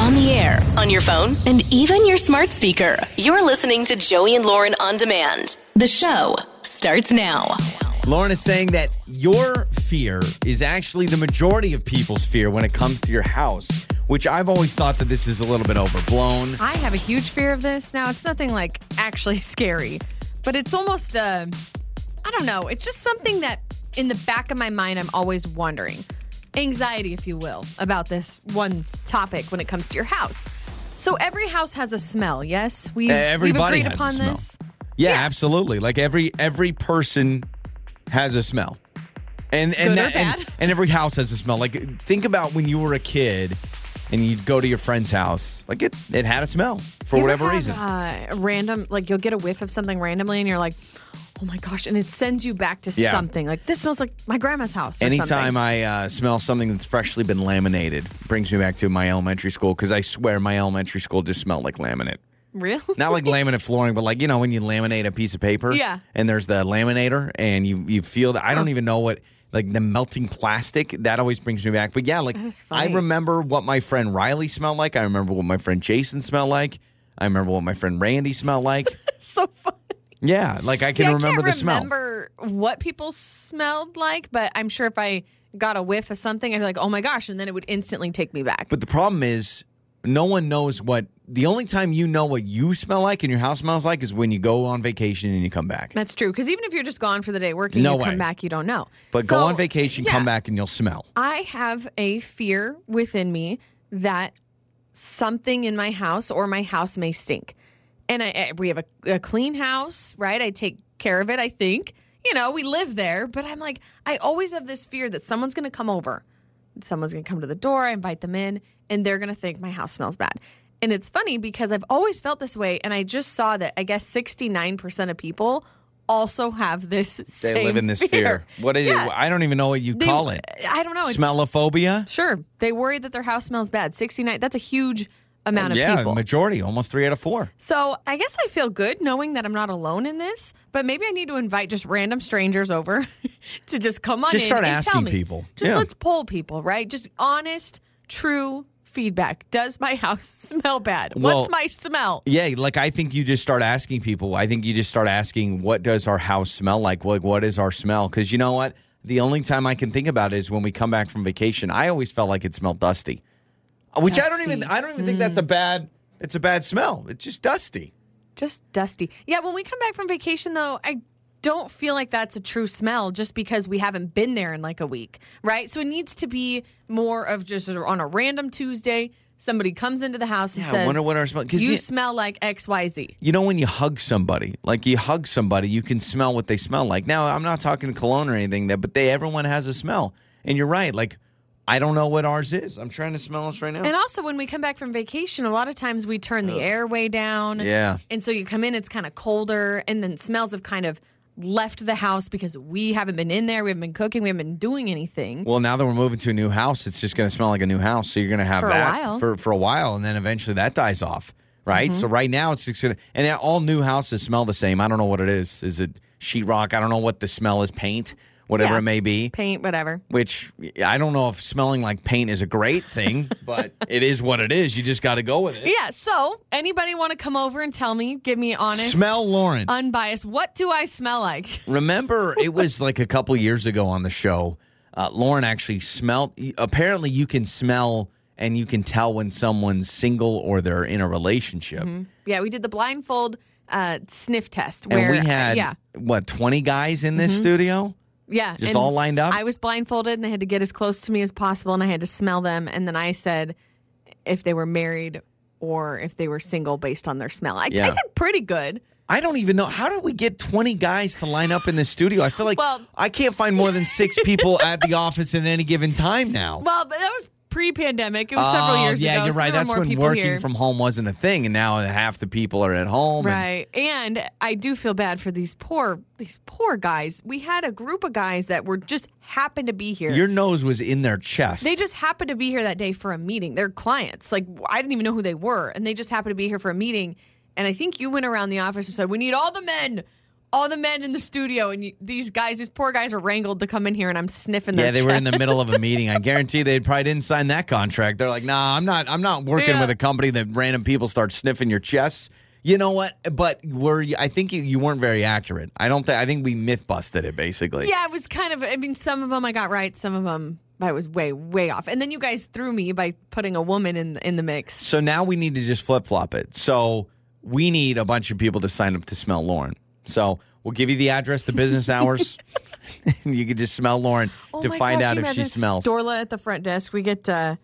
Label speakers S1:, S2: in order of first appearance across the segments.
S1: On the air, on your phone, and even your smart speaker. You're listening to Joey and Lauren on demand. The show starts now.
S2: Lauren is saying that your fear is actually the majority of people's fear when it comes to your house, which I've always thought that this is a little bit overblown.
S3: I have a huge fear of this. Now, it's nothing like actually scary, but it's almost, uh, I don't know, it's just something that in the back of my mind, I'm always wondering. Anxiety, if you will, about this one topic when it comes to your house. So every house has a smell, yes? We've,
S2: Everybody
S3: we've agreed
S2: has a
S3: upon
S2: smell.
S3: this.
S2: Yeah, absolutely. Like every every person has a smell. And and, that, and and every house has a smell. Like think about when you were a kid and you'd go to your friend's house. Like it it had a smell for
S3: You
S2: whatever
S3: have,
S2: reason.
S3: Uh, random, like you'll get a whiff of something randomly and you're like, oh my gosh. And it sends you back to
S2: Yeah.
S3: something. Like this smells like my grandma's house. Or
S2: Anytime
S3: something.
S2: I uh, smell something that's freshly been laminated, brings me back to my elementary school because I swear my elementary school just smelled like laminate.
S3: Really?
S2: Not like laminate flooring, but like you know when you laminate a piece of paper,
S3: Yeah.
S2: and there's the laminator, and you you feel that I don't even know what like the melting plastic that always brings me back. But yeah, like
S3: is
S2: I
S3: funny.
S2: remember what my friend Riley smelled like. I remember what my friend Jason smelled like. I remember what my friend Randy smelled like.
S3: so funny.
S2: Yeah, like I can
S3: See,
S2: remember
S3: I can't
S2: smell.
S3: remember what people smelled like, but I'm sure if I got a whiff of something, I'd be like, oh my gosh, and then it would instantly take me back.
S2: But the problem is, no one knows what. The only time you know what you smell like and your house smells like is when you go on vacation and you come back.
S3: That's true. Because even if you're just gone for the day working,
S2: No
S3: you
S2: way.
S3: come back, you don't know.
S2: But
S3: So,
S2: go on vacation,
S3: yeah,
S2: come back, and you'll smell.
S3: I have a fear within me that something in my house or my house may stink. And I, I- we have a, a clean house, right? I take care of it, I think. You know, we live there, but I'm like, I always have this fear that someone's going to come over. Someone's going to come to the door, I invite them in, and they're going to think my house smells bad. And it's funny because I've always felt this way. And I just saw that I guess 69% of people also have this
S2: They
S3: same
S2: live in this fear. What is
S3: Yeah.
S2: it? I don't even know what you
S3: They-
S2: call it.
S3: I don't know. It's,
S2: Smellophobia?
S3: Sure. They worry that their house smells bad. 69, that's a huge amount of
S2: yeah,
S3: people.
S2: majority, almost three out of four.
S3: So I guess I feel good knowing that I'm not alone in this, but maybe I need to invite just random strangers over to just come on
S2: Just
S3: in
S2: start
S3: and tell
S2: asking
S3: me.
S2: people.
S3: Just
S2: Yeah.
S3: let's poll people, right? Just honest, true feedback. Does my house smell bad?
S2: Well-
S3: What's my smell?
S2: Yeah, like I think you just start asking people. I think you just start asking, what does our house smell like? What what is our smell? Because you know what? The only time I can think about is when we come back from vacation. I always felt like it smelled dusty, which I don't even I don't even think that's a hmm. bad it's a bad smell. It's just dusty.
S3: Just dusty. Yeah, when we come back from vacation, though, I don't feel like that's a true smell just because we haven't been there in like a week, right? So it needs to be more of just on a random Tuesday. Somebody comes into the house and
S2: Yeah, I
S3: says,
S2: wonder what our smell- 'cause
S3: You
S2: you-
S3: smell like XYZ.
S2: You know when you hug somebody, like you hug somebody, you can smell what they smell like. Now, I'm not talking cologne or anything that, but they everyone has a smell. And you're right. Like I don't know what ours is. I'm trying to smell us right now.
S3: And also, when we come back from vacation, a lot of times we turn the air way down.
S2: Yeah.
S3: And so you come in, it's kind of colder, and then smells have kind of left the house because we haven't been in there, we haven't been cooking, we haven't been doing anything.
S2: Well, now that we're moving to a new house, it's just going to smell like a new house. So you're going to have
S3: For a
S2: that
S3: while.
S2: for for a while, and then eventually that dies off, right?
S3: Mm-hmm.
S2: So right now it's just going to, and all new houses smell the same. I don't know what it is. Is it sheetrock? I don't know what the smell is. Paint, whatever
S3: Yeah.
S2: it may be.
S3: Paint, whatever.
S2: Which I don't know if smelling like paint is a great thing, but it is what it is. You just got to go with it.
S3: Yeah. So, anybody want to come over and tell me, give me honest,
S2: Smell Lauren.
S3: unbiased, what do I smell like?
S2: Remember, it was like a couple years ago on the show. Uh, Lauren actually smelled. Apparently, you can smell and you can tell when someone's single or they're in a relationship.
S3: Yeah, we did the blindfold uh, sniff test.
S2: And
S3: Where
S2: we had
S3: yeah,
S2: what twenty guys in this studio.
S3: Yeah,
S2: just
S3: and
S2: all lined up?
S3: I was blindfolded, and they had to get as close to me as possible, and I had to smell them, and then I said if they were married or if they were single based on their smell. I,
S2: Yeah.
S3: I did pretty good.
S2: I don't even know how did we get twenty guys to line up in the studio. I feel like
S3: Well-
S2: I can't find more than six people at the office at any given time now.
S3: Well, that was pre-pandemic. It was several
S2: Oh,
S3: years
S2: yeah,
S3: ago.
S2: Yeah, you're
S3: so
S2: right. That's when working
S3: here.
S2: from home wasn't a thing, and now half the people are at home. and-
S3: Right. And I do feel bad for these poor these poor guys. We had a group of guys that were just happened to be here.
S2: your nose was in their chest.
S3: they just happened to be here that day for a meeting. They're clients. Like I didn't even know who they were, and they just happened to be here for a meeting. And I think you went around the office and said, "We need all the men, all the men in the studio, and you, these guys, these poor guys, are wrangled to come in here, and I'm sniffing their
S2: Yeah, they were in the middle of a meeting. I guarantee they probably didn't sign that contract. They're like, "Nah, I'm not. I'm not working
S3: Yeah.
S2: with a company that random people start sniffing your chests." You know what? But were you, I think you, you weren't very accurate. I don't think. I think we myth busted it basically.
S3: Yeah, it was kind of. I mean, some of them I got right, some of them I was way, way off. And then you guys threw me by putting a woman in in the mix.
S2: So now we need to just flip flop it. So we need a bunch of people to sign up to smell Lauren. So we'll give you the address, the business hours, you can just smell Lauren
S3: Oh
S2: to find
S3: gosh,
S2: out if she smells.
S3: Dorla at the front desk. We get uh,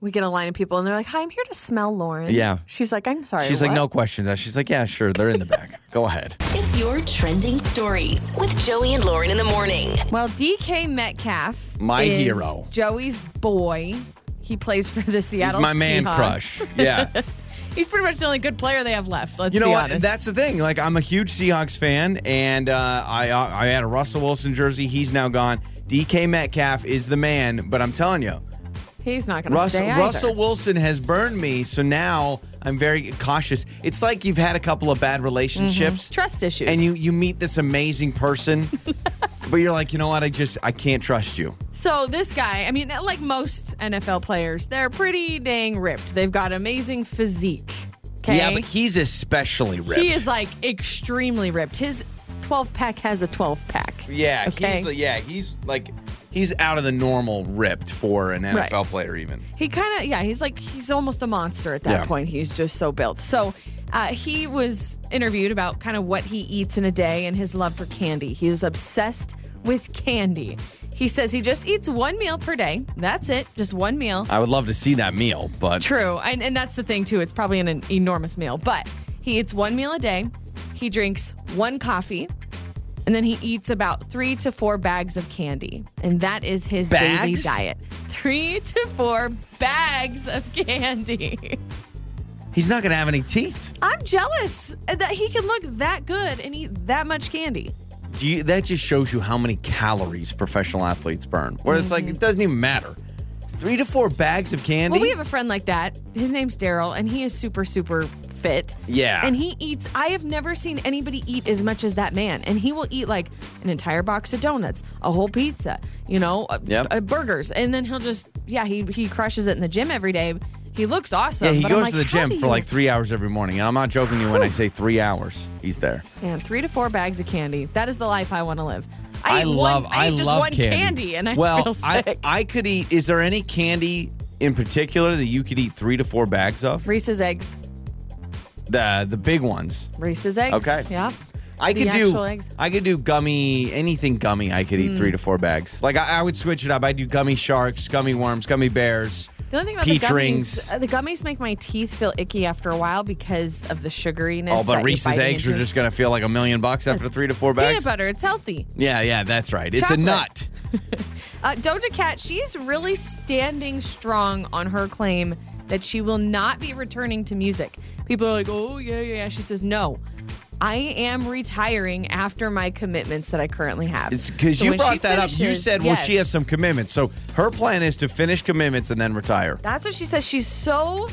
S3: we get a line of people, and they're like, "Hi, I'm here to smell Lauren."
S2: Yeah.
S3: She's like, "I'm sorry."
S2: She's like, no questions. She's like, yeah, sure, they're in the back. Go ahead.
S1: It's your trending stories with Joey and Lauren in the morning.
S3: Well, DK Metcalf,
S2: My
S3: is
S2: hero.
S3: Joey's boy. He plays for the
S2: He's
S3: Seattle.
S2: my man
S3: Seahawks.
S2: crush. Yeah.
S3: He's pretty much the only good player they have left. Let's
S2: You know what?
S3: honest.
S2: That's the thing. Like, I'm a huge Seahawks fan, and uh, I I had a Russell Wilson jersey. He's now gone. DK Metcalf is the man, but I'm telling you,
S3: He's not going to stay either.
S2: Russell Wilson has burned me. So now I'm very cautious. It's like you've had a couple of bad relationships, mm-hmm.
S3: Trust issues.
S2: and you you meet this amazing person, but you're like, you know what? I just I can't trust you.
S3: So this guy, I mean, like most NFL players, they're pretty dang ripped. They've got amazing physique. Okay.
S2: Yeah, but he's especially ripped.
S3: he is like extremely ripped. His 12 pack has a 12 pack.
S2: Yeah,
S3: Okay.
S2: he's yeah, he's like he's out of the normal ripped for an NFL
S3: Right.
S2: player even.
S3: He kind of, yeah, he's like, he's almost a monster at that
S2: Yeah.
S3: point. He's just so built. So uh, he was interviewed about kind of what he eats in a day and his love for candy. He is obsessed with candy. He says he just eats one meal per day. That's it, just one meal.
S2: I would love to see that meal, but
S3: True. And, and that's the thing, too. It's probably an, an enormous meal, but he eats one meal a day. He drinks one coffee. And then he eats about three to four bags of candy. And that is his daily diet. Three to four bags of candy.
S2: he's not going to have any teeth.
S3: I'm jealous that he can look that good and eat that much candy.
S2: Do you, that just shows you how many calories professional athletes burn. Where it's like mm-hmm. it doesn't even matter. Three to four bags of candy.
S3: Well, we have a friend like that. His name's Daryl, and he is super, super fit.
S2: Yeah.
S3: And he eats, I have never seen anybody eat as much as that man. And he will eat like an entire box of donuts, a whole pizza, you know,
S2: Yep.
S3: uh, burgers. And then he'll just, yeah, he, he crushes it in the gym every day. He looks awesome.
S2: yeah, he goes
S3: like,
S2: to the gym for like three hours every morning. And I'm not joking you when I say three hours. He's there.
S3: And three to four bags of candy. That is the life I want to live. I, eat
S2: love.
S3: one, I, eat just
S2: love
S3: one
S2: candy.
S3: and I
S2: well,
S3: feel
S2: I. I could eat. Is there any candy in particular that you could eat three to four bags of?
S3: Reese's eggs.
S2: The the big ones.
S3: Reese's eggs.
S2: Okay.
S3: Yeah.
S2: I
S3: The
S2: could do.
S3: actual eggs.
S2: I could do gummy anything gummy. I could eat three to four bags. Like I, I would switch it up. I do gummy sharks, gummy worms, gummy bears.
S3: The only thing about
S2: Peach
S3: the gummies,
S2: rings.
S3: uh, the gummies make my teeth feel icky after a while because of the sugariness.
S2: Oh,
S3: that
S2: but
S3: you're
S2: Reese's eggs are
S3: into.
S2: just gonna feel like a million bucks after three to four
S3: peanut
S2: bags.
S3: butter. It's healthy.
S2: Yeah, yeah, that's right. It's
S3: Chocolate.
S2: a nut.
S3: Uh, Doja Cat, she's really standing strong on her claim that she will not be returning to music. People are like, oh, yeah, yeah, yeah. She says, no. I am retiring after my commitments that I currently have.
S2: It's because
S3: So
S2: you brought that up. You
S3: finishes-
S2: said, well, she has some commitments. So her plan is to finish commitments and then retire.
S3: That's what she says. She's so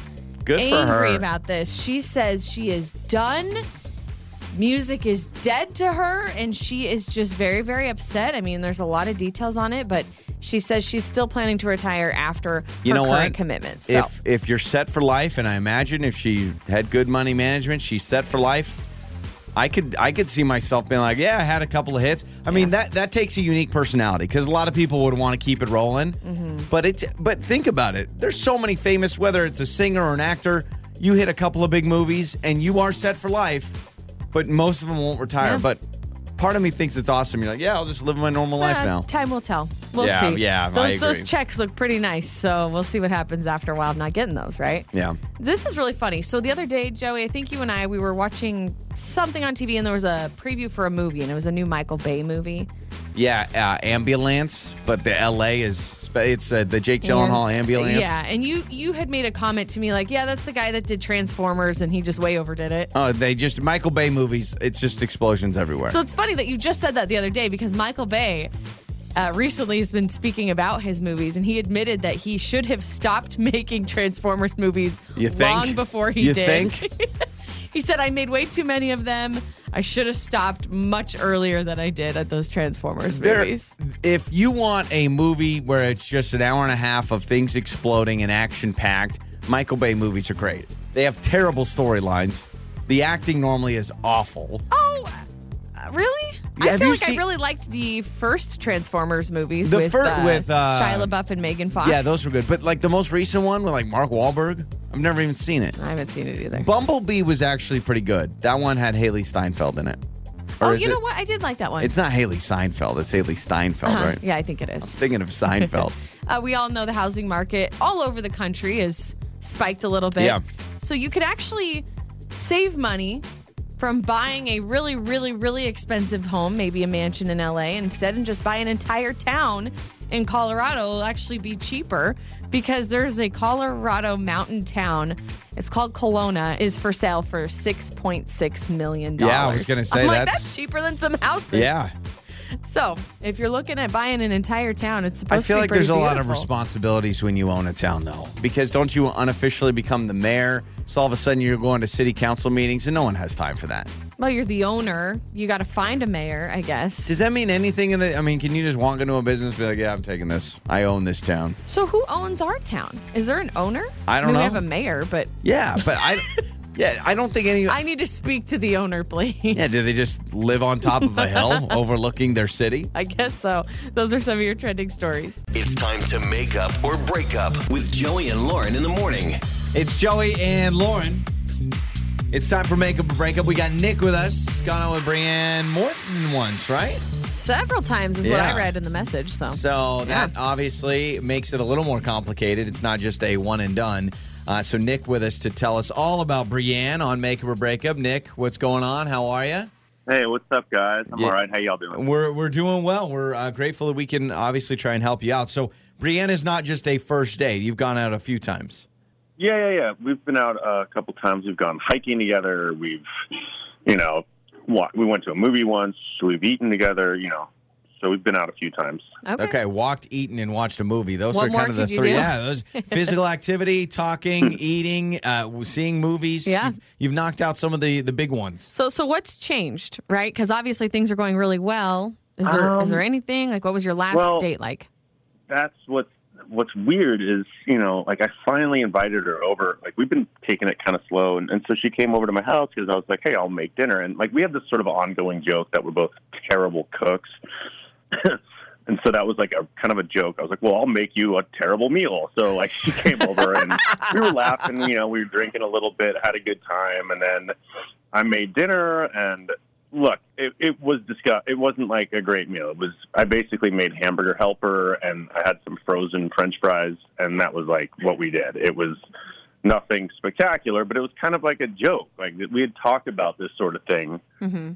S2: Good
S3: angry about this. She says she is done. Music is dead to her, and she is just very, very upset. I mean, there's a lot of details on it, but she says she's still planning to retire after
S2: You
S3: her
S2: know
S3: current
S2: what?
S3: commitments. So.
S2: If if you're set for life, and I imagine if she had good money management, she's set for life. I could I could see myself being like, yeah, I had a couple of hits. I mean that that takes a unique personality because a lot of people would want to keep it rolling.
S3: Mm-hmm.
S2: But it's but think about it. There's so many famous, whether it's a singer or an actor. You hit a couple of big movies and you are set for life. But most of them won't retire.
S3: Yeah.
S2: But part of me thinks it's awesome. You're like, yeah, I'll just live my normal life
S3: Uh,
S2: now.
S3: Time will tell. We'll
S2: Yeah,
S3: see.
S2: yeah, I
S3: Those, those checks look pretty nice, so we'll see what happens after a while of not getting those, right?
S2: Yeah.
S3: This is really funny. So the other day, Joey, I think you and I we were watching something on TV, and there was a preview for a movie, and it was a new Michael Bay movie.
S2: Yeah, uh, ambulance, but the LA is spe- it's uh, the Jake Gyllenhaal ambulance.
S3: Yeah, and you you had made a comment to me like, yeah, that's the guy that did Transformers, and he just way overdid it.
S2: Oh, they just Michael Bay movies. It's just explosions everywhere.
S3: So it's funny that you just said that the other day because Michael Bay uh, recently has been speaking about his movies, and he admitted that he should have stopped making Transformers movies
S2: You think?
S3: long before he
S2: You
S3: did.
S2: think?
S3: He said, I made way too many of them. I should have stopped much earlier than I did at those Transformers
S2: There-
S3: movies.
S2: if you want a movie where it's just an hour and a half of things exploding and action packed, Michael Bay movies are great. They have terrible storylines. The acting normally is awful.
S3: Oh, uh, really?
S2: Yeah,
S3: I feel like
S2: seen-
S3: I really liked the first Transformers movies
S2: The
S3: with,
S2: fir-
S3: uh,
S2: with, uh,
S3: Shia LaBeouf and Megan Fox.
S2: Yeah, those were good. But like the most recent one with like Mark Wahlberg, I've never even seen it.
S3: I haven't seen it either.
S2: Bumblebee was actually pretty good. That one had Hailee Steinfeld in it. Or
S3: oh,
S2: is
S3: you
S2: it-
S3: know what? I did like that one.
S2: It's not Haley Seinfeld. It's Hailee Steinfeld,
S3: Uh-huh.
S2: right?
S3: Yeah, I think it is.
S2: Thinking of Seinfeld.
S3: Uh, we all know the housing market all over the country is spiked a little bit.
S2: Yeah.
S3: So you could actually save money from buying a really, really, really expensive home, maybe a mansion in LA, instead and just buy an entire town in Colorado. It'll actually be cheaper because there's a Colorado mountain town. It's called Kelowna, is for sale for six point six million dollars.
S2: Yeah, I was gonna say
S3: I'm like,
S2: that's-
S3: that's cheaper than some houses.
S2: yeah.
S3: So if you're looking at buying an entire town, it's supposed to be
S2: I feel
S3: to be
S2: like there's a lot of responsibilities when you own a town, though, because don't you unofficially become the mayor? So all of a sudden you're going to city council meetings, and no one has time for that.
S3: Well, you're the owner. You got to find a mayor, I guess.
S2: Does that mean anything in the? I mean, can you just walk into a business and be like, "Yeah, I'm taking this. I own this town."
S3: So who owns our town? Is there an owner?
S2: I don't
S3: mean,
S2: know.
S3: We have a mayor, but
S2: Yeah, but I, yeah, I don't think any.
S3: I need to speak to the owner, please.
S2: yeah, do they just live on top of a hill overlooking their city?
S3: I guess so. Those are some of your trending stories.
S4: It's time to make up or break up with Joey and Lauren in the morning.
S2: It's Joey and Lauren. It's time for makeup or breakup. We got Nick with us. Gone out with Brienne more than once, right?
S3: Several times is what I read in the message. So,
S2: So that
S3: Yeah.
S2: obviously makes it a little more complicated. It's not just a one and done. Uh, so Nick with us to tell us all about Brienne on Makeup or Breakup. Nick, what's going on? How are you?
S5: Hey, what's up, guys? I'm
S2: Yeah.
S5: all right. How y'all doing?
S2: We're we're doing well. We're uh, grateful that we can obviously try and help you out. So Brienne is not just a first date. You've gone out a few times.
S5: Yeah, yeah, yeah. We've been out a couple times. We've gone hiking together. We've, you know, we went to a movie once. We've eaten together. You know, so we've been out a few times.
S3: okay.
S2: Okay, walked, eaten, and watched a movie. Those
S3: What
S2: are kind of the three.
S3: do?
S2: Yeah, those physical activity, talking, eating, uh, seeing movies.
S3: Yeah.
S2: You've, you've knocked out some of the the big ones.
S3: So, so what's changed, right? Because obviously things are going really well. Is there is
S5: Um,
S3: there anything like what was your last
S5: well-
S3: date like?
S5: That's what's what's weird is you know like I finally invited her over. Like we've been taking it kind of slow, and, and so she came over to my house because I was like, hey, I'll make dinner, and like we have this sort of ongoing joke that we're both terrible cooks. And so that was like a kind of a joke. I was like, "Well, I'll make you a terrible meal." So like she came over and we were laughing, you know, we were drinking a little bit, had a good time, and then I made dinner and look, it, it was disgust. It wasn't like a great meal. It was I basically made hamburger helper and I had some frozen French fries, and that was like what we did. It was nothing spectacular, but it was kind of like a joke. Like we had talked about this sort of thing.
S3: hmm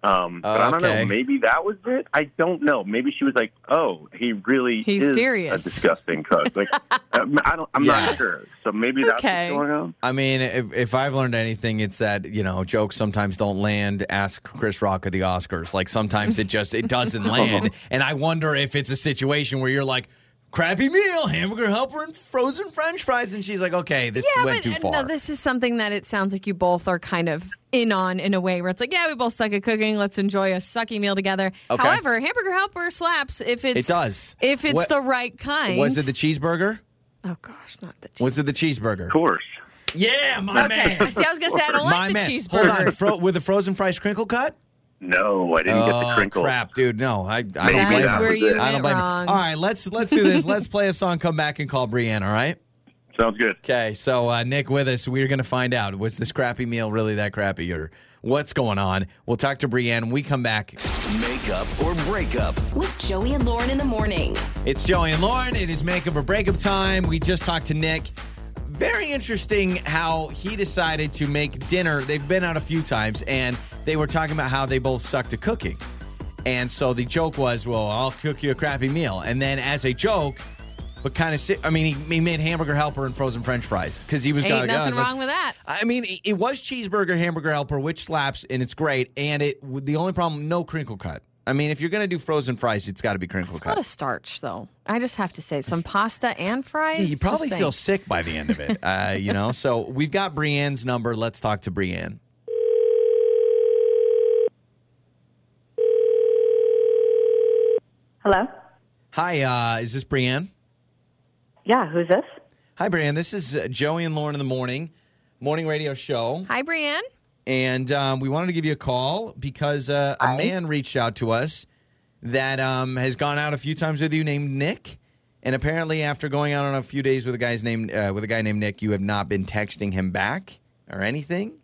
S5: Um, but I don't
S2: Okay.
S5: know. Maybe that was it. I don't know. Maybe she was like, "Oh, he really
S3: He's
S5: is
S3: serious."
S5: a disgusting cook." Like, um, I don't. I'm
S2: Yeah.
S5: not sure. So maybe that's
S3: Okay.
S5: what's going on.
S2: I mean, if, if I've learned anything, it's that you know jokes sometimes don't land. Ask Chris Rock at the Oscars. Like sometimes it just it doesn't land, and I wonder if it's a situation where you're like. Crappy meal, hamburger helper, and frozen French fries, and she's like, "Okay, this
S3: Yeah,
S2: went
S3: but
S2: too far."
S3: no, this is something that it sounds like you both are kind of in on in a way where it's like, yeah, we both suck at cooking. Let's enjoy a sucky meal together.
S2: Okay.
S3: However, hamburger helper slaps if it's
S2: It does.
S3: if it's
S2: What-
S3: the right kind.
S2: Was it the cheeseburger?
S3: Oh gosh, not the cheese.
S2: Was it the cheeseburger?
S5: Of course.
S2: Yeah, my
S3: Okay,
S2: man.
S3: see, I was gonna say I don't
S2: my
S3: like the
S2: man.
S3: cheeseburger.
S2: Hold on, Fro- with the frozen fries crinkle cut?
S5: No, I didn't get the
S2: Oh,
S5: crinkle.
S2: crap, dude. No, I, I don't
S5: Maybe
S2: blame
S3: That's
S2: you.
S3: where you.
S2: I don't
S3: went
S2: blame you.
S3: wrong.
S2: All right, let's let's do this. let's play a song, come back and call Brienne, all right?
S5: Sounds good.
S2: Okay, so uh, Nick with us. We're going to find out was this crappy meal really that crappy or what's going on? We'll talk to Brienne when we come back.
S4: Make up or break up.
S1: With Joey and Lauren in the morning.
S2: It's Joey and Lauren. It is makeup or breakup time. We just talked to Nick. Very interesting how he decided to make dinner. They've been out a few times and they were talking about how they both sucked at cooking. And so the joke was, well, I'll cook you a crappy meal. And then as a joke, but kind of, I mean, he, he made hamburger helper and frozen french fries because he was
S3: Ain't nothing
S2: "Oh, let's-
S3: wrong with that.
S2: I mean, it- it was cheeseburger, hamburger helper, which slaps and it's great. And it the only problem, no crinkle cut. I mean, if you're gonna do frozen fries, it's got to be crinkle
S3: That's
S2: cut.
S3: A lot of starch, though. I just have to say, some pasta and fries.
S2: Yeah, you probably feel sick by the end of it. uh, you know. So we've got Brienne's number. Let's talk to Brienne.
S6: Hello.
S2: Hi, uh, is this Brienne?
S6: Yeah, who's this?
S2: Hi, Brienne. This is uh, Joey and Lauren in the morning, morning radio show.
S3: Hi, Brienne.
S2: And um, we wanted to give you a call because uh, a man reached out to us that um, has gone out a few times with you named Nick. And apparently, after going out on a few days with a guy's named uh, with a guy named Nick, you have not been texting him back or anything.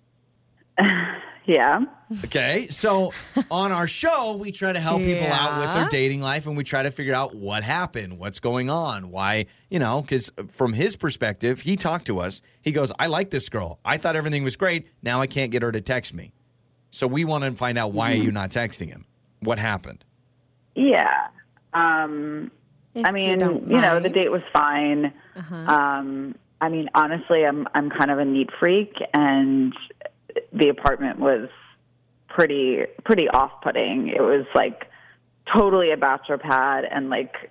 S6: Yeah.
S2: Okay, so on our show, we try to help people out with their dating life and we try to figure out what happened, what's going on, why, you know, because from his perspective, he talked to us. He goes, I like this girl. I thought everything was great. Now I can't get her to text me. So we want to find out why are you not texting him? What happened?
S6: Yeah. Um, I mean,
S3: don't
S6: you, know, the date was fine.
S3: Uh-huh.
S6: Um, I mean, honestly, I'm I'm kind of a neat freak, and the apartment was pretty pretty off-putting. It was like totally a bachelor pad, and like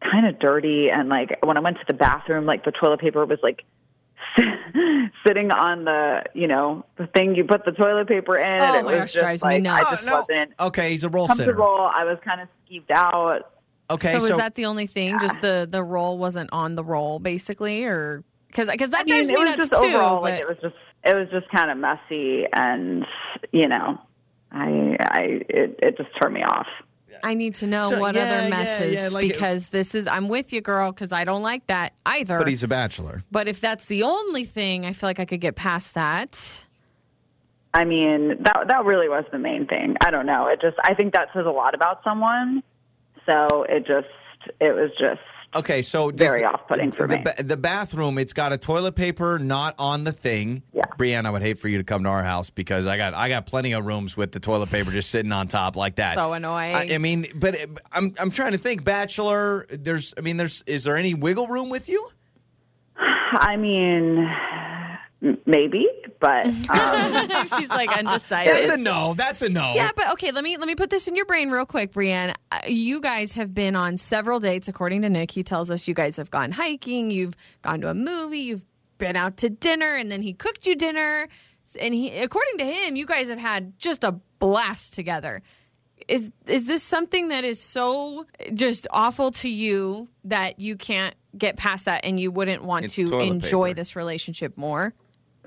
S6: kind of dirty. And like when I went to the bathroom, like the toilet paper was like sitting on the you know the thing you put the toilet paper in.
S3: Oh
S6: and it
S3: my
S6: was
S3: gosh,
S6: just
S3: drives me
S6: like, I
S3: nuts.
S6: just
S2: Oh, no.
S6: wasn't
S2: Okay, he's a roll sitter.
S6: comfortable. I was kind of skeeved out.
S2: Okay,
S3: so,
S2: so,
S3: is that the only thing? Just the the roll wasn't on the roll, basically, or because because that
S6: I mean,
S3: drives me nuts
S6: just
S3: too.
S6: overall
S3: but
S6: like it was just it was just kind of messy, and you know, I I it, it just turned me off.
S3: I need to know
S2: So,
S3: what
S2: yeah,
S3: other messes
S2: yeah, like-
S3: because this is I'm with you, girl, because I don't like that either.
S2: but he's a bachelor.
S3: But if that's the only thing, I feel like I could get past that.
S6: I mean, that that really was the main thing. I don't know. It just I think that says a lot about someone. So it just it was just
S2: Okay, so
S6: Very off-putting for
S2: the,
S6: me.
S2: ba- the bathroom, it's got a toilet paper not on the thing.
S6: Yeah.
S2: Brienne, I would hate for you to come to our house because I got I got plenty of rooms with the toilet paper just sitting on top like that.
S3: So annoying.
S2: I, I mean, but it- I'm I'm trying to think. Bachelor, there's I mean, there's is there any wiggle room with you?
S6: I mean maybe, but um,
S3: She's like undecided.
S2: That's a no. That's a no.
S3: Yeah, but okay, let me let me put this in your brain real quick, Brienne. Uh, you guys have been on several dates, according to Nick. He tells us you guys have gone hiking, you've gone to a movie, you've been out to dinner, and then he cooked you dinner. And he, according to him, you guys have had just a blast together. Is is this something that is so just awful to you that you can't get past that, and you wouldn't want
S2: It's
S3: to enjoy
S2: paper.
S3: this relationship more?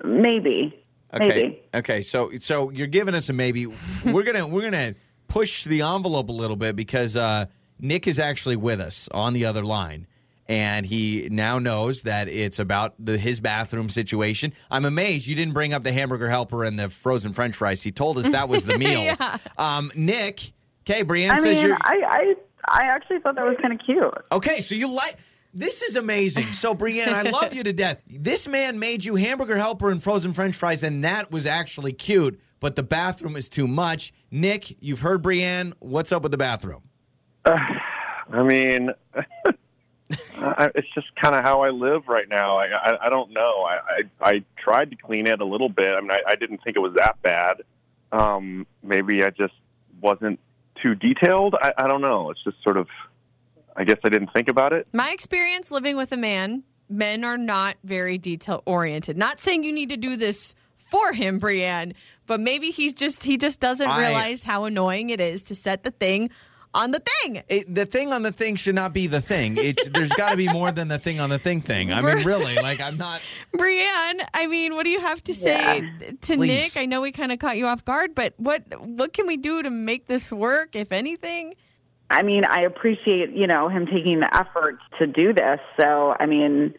S6: maybe
S2: Okay.
S6: maybe.
S2: Okay. So so you're giving us a maybe. we're gonna we're gonna push the envelope a little bit because uh, Nick is actually with us on the other line. And he now knows that it's about the his bathroom situation. I'm amazed you didn't bring up the hamburger helper and the frozen French fries. He told us that was the meal.
S3: Yeah.
S2: Um, Nick, okay, Brienne
S6: I
S2: says
S6: mean,
S2: you're
S6: I, I I actually thought that was kind of cute.
S2: Okay, so you like this is amazing. So Brienne, I love you to death. This man made you hamburger helper and frozen French fries, and that was actually cute. But the bathroom is too much. Nick, you've heard Brienne. What's up with the bathroom?
S5: I mean, I, it's just kind of how I live right now. I, I, I don't know. I, I, I tried to clean it a little bit. I mean, I, I didn't think it was that bad. Um, maybe I just wasn't too detailed. I, I don't know. It's just sort of, I guess I didn't think about it.
S3: My experience living with a man, men are not very detail oriented. Not saying you need to do this for him, Brienne, but maybe he's just he just doesn't
S2: I-
S3: realize how annoying it is to set the thing on the thing.
S2: It, the thing on the thing should not be the thing. It's there's got to be more than the thing on the thing thing. I mean, really, like I'm not.
S3: Brienne, I mean, what do you have to say to
S2: Please.
S3: Nick? I know we kind of caught you off guard, but what what can we do to make this work, if anything?
S6: I mean, I appreciate you know him taking the effort to do this. So, I mean,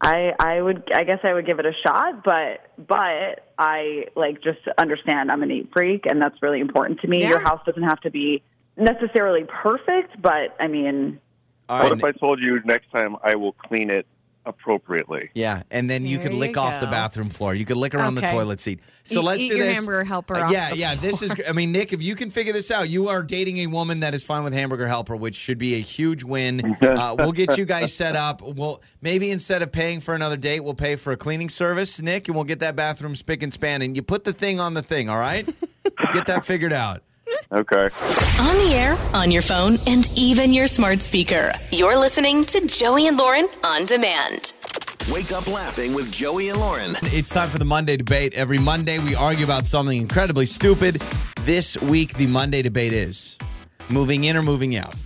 S6: I I would I guess I would give it a shot, but but I like just understand I'm a neat freak, and that's really important to me.
S3: Yeah.
S6: Your house doesn't have to be necessarily perfect, but I mean,
S2: All
S5: What
S2: right,
S5: if I told you next time I will clean it appropriately?
S2: yeah, and then you
S3: There
S2: could
S3: you
S2: lick off the bathroom floor. You could lick around the toilet seat. So
S3: Eat-
S2: let's
S3: eat
S2: do
S3: your
S2: this.
S3: hamburger helper
S2: Uh,
S3: off
S2: yeah,
S3: the
S2: yeah. This is. I mean, Nick, if you can figure this out, you are dating a woman that is fine with hamburger helper, which should be a huge win. Uh, we'll get you guys set up. We'll maybe instead of paying for another date, we'll pay for a cleaning service, Nick, and we'll get that bathroom spick and span. And you put the thing on the thing. All right, get that figured out.
S5: Okay.
S1: On the air, on your phone, and even your smart speaker. You're listening to Joey and Lauren on demand.
S4: Wake up laughing with Joey and Lauren.
S2: It's time for the Monday debate. Every Monday, we argue about something incredibly stupid. This week, the Monday debate is moving in or moving out.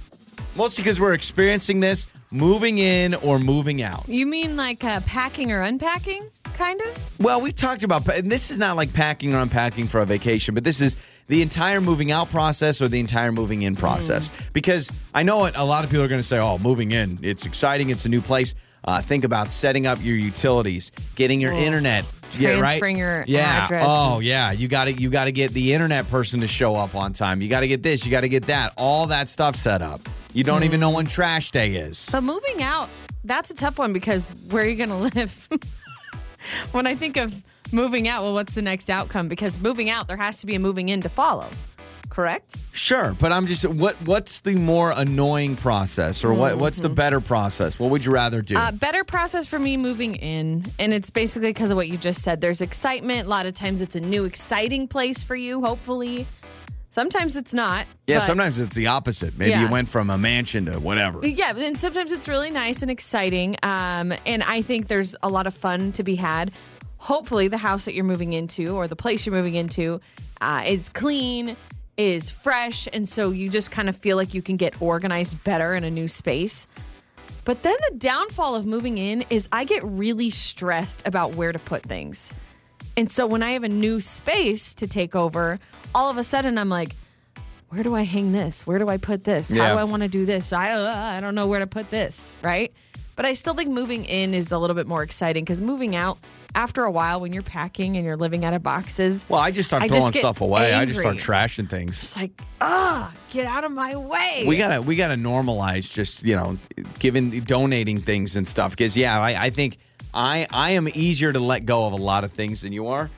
S2: Mostly because we're experiencing this moving in or moving out.
S3: You mean like uh, packing or unpacking, kind of?
S2: Well, we've talked about, and this is not like packing or unpacking for a vacation, but this is the entire moving out process or the entire moving in process. Because I know what a lot of people are going to say, oh, moving in, it's exciting, it's a new place. Uh, think about setting up your utilities, getting your internet. Yeah, right.
S3: Transferring your
S2: yeah.
S3: Oh, address
S2: Oh, yeah. You got to you got to get the internet person to show up on time. You got to get this. You got to get that. All that stuff set up. You don't even know when trash day is.
S3: But moving out, that's a tough one because where are you going to live? when I think of moving out, well, what's the next outcome? Because moving out, there has to be a moving in to follow. Correct?
S2: Sure, but I'm just what what's the more annoying process or what what's the better process? What would you rather do?
S3: Uh, better process for me moving in. And it's basically because of what you just said. There's excitement. A lot of times it's a new, exciting place for you, hopefully. Sometimes it's not.
S2: yeah,
S3: but-
S2: sometimes it's the opposite. Maybe you
S3: Yeah.
S2: went from a mansion to whatever.
S3: Yeah, and sometimes it's really nice and exciting. Um, and I think there's a lot of fun to be had. Hopefully, the house that you're moving into or the place you're moving into uh, is clean, is fresh. And so you just kind of feel like you can get organized better in a new space. But then the downfall of moving in is I get really stressed about where to put things. And so when I have a new space to take over, all of a sudden I'm like, where do I hang this? Where do I put this?
S2: Yeah.
S3: How do I want to do this? I, uh, I don't know where to put this, right? But I still think moving in is a little bit more exciting because moving out, after a while, when you're packing and you're living out of boxes,
S2: Well, I just start
S3: I just
S2: throwing
S3: get
S2: stuff away. I just start trashing things.
S3: it's like, ah, get out of my way.
S2: We gotta we gotta normalize just you know giving donating things and stuff because yeah I, I think I I am easier to let go of a lot of things than you are,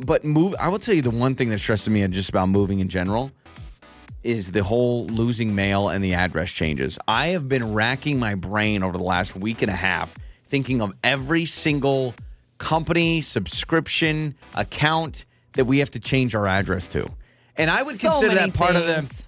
S2: but move I will tell you the one thing that stresses me just about moving in general is the whole losing mail and the address changes. I have been racking my brain over the last week and a half thinking of every single company, subscription, account that we have to change our address to. And I would
S3: So
S2: consider that part of the.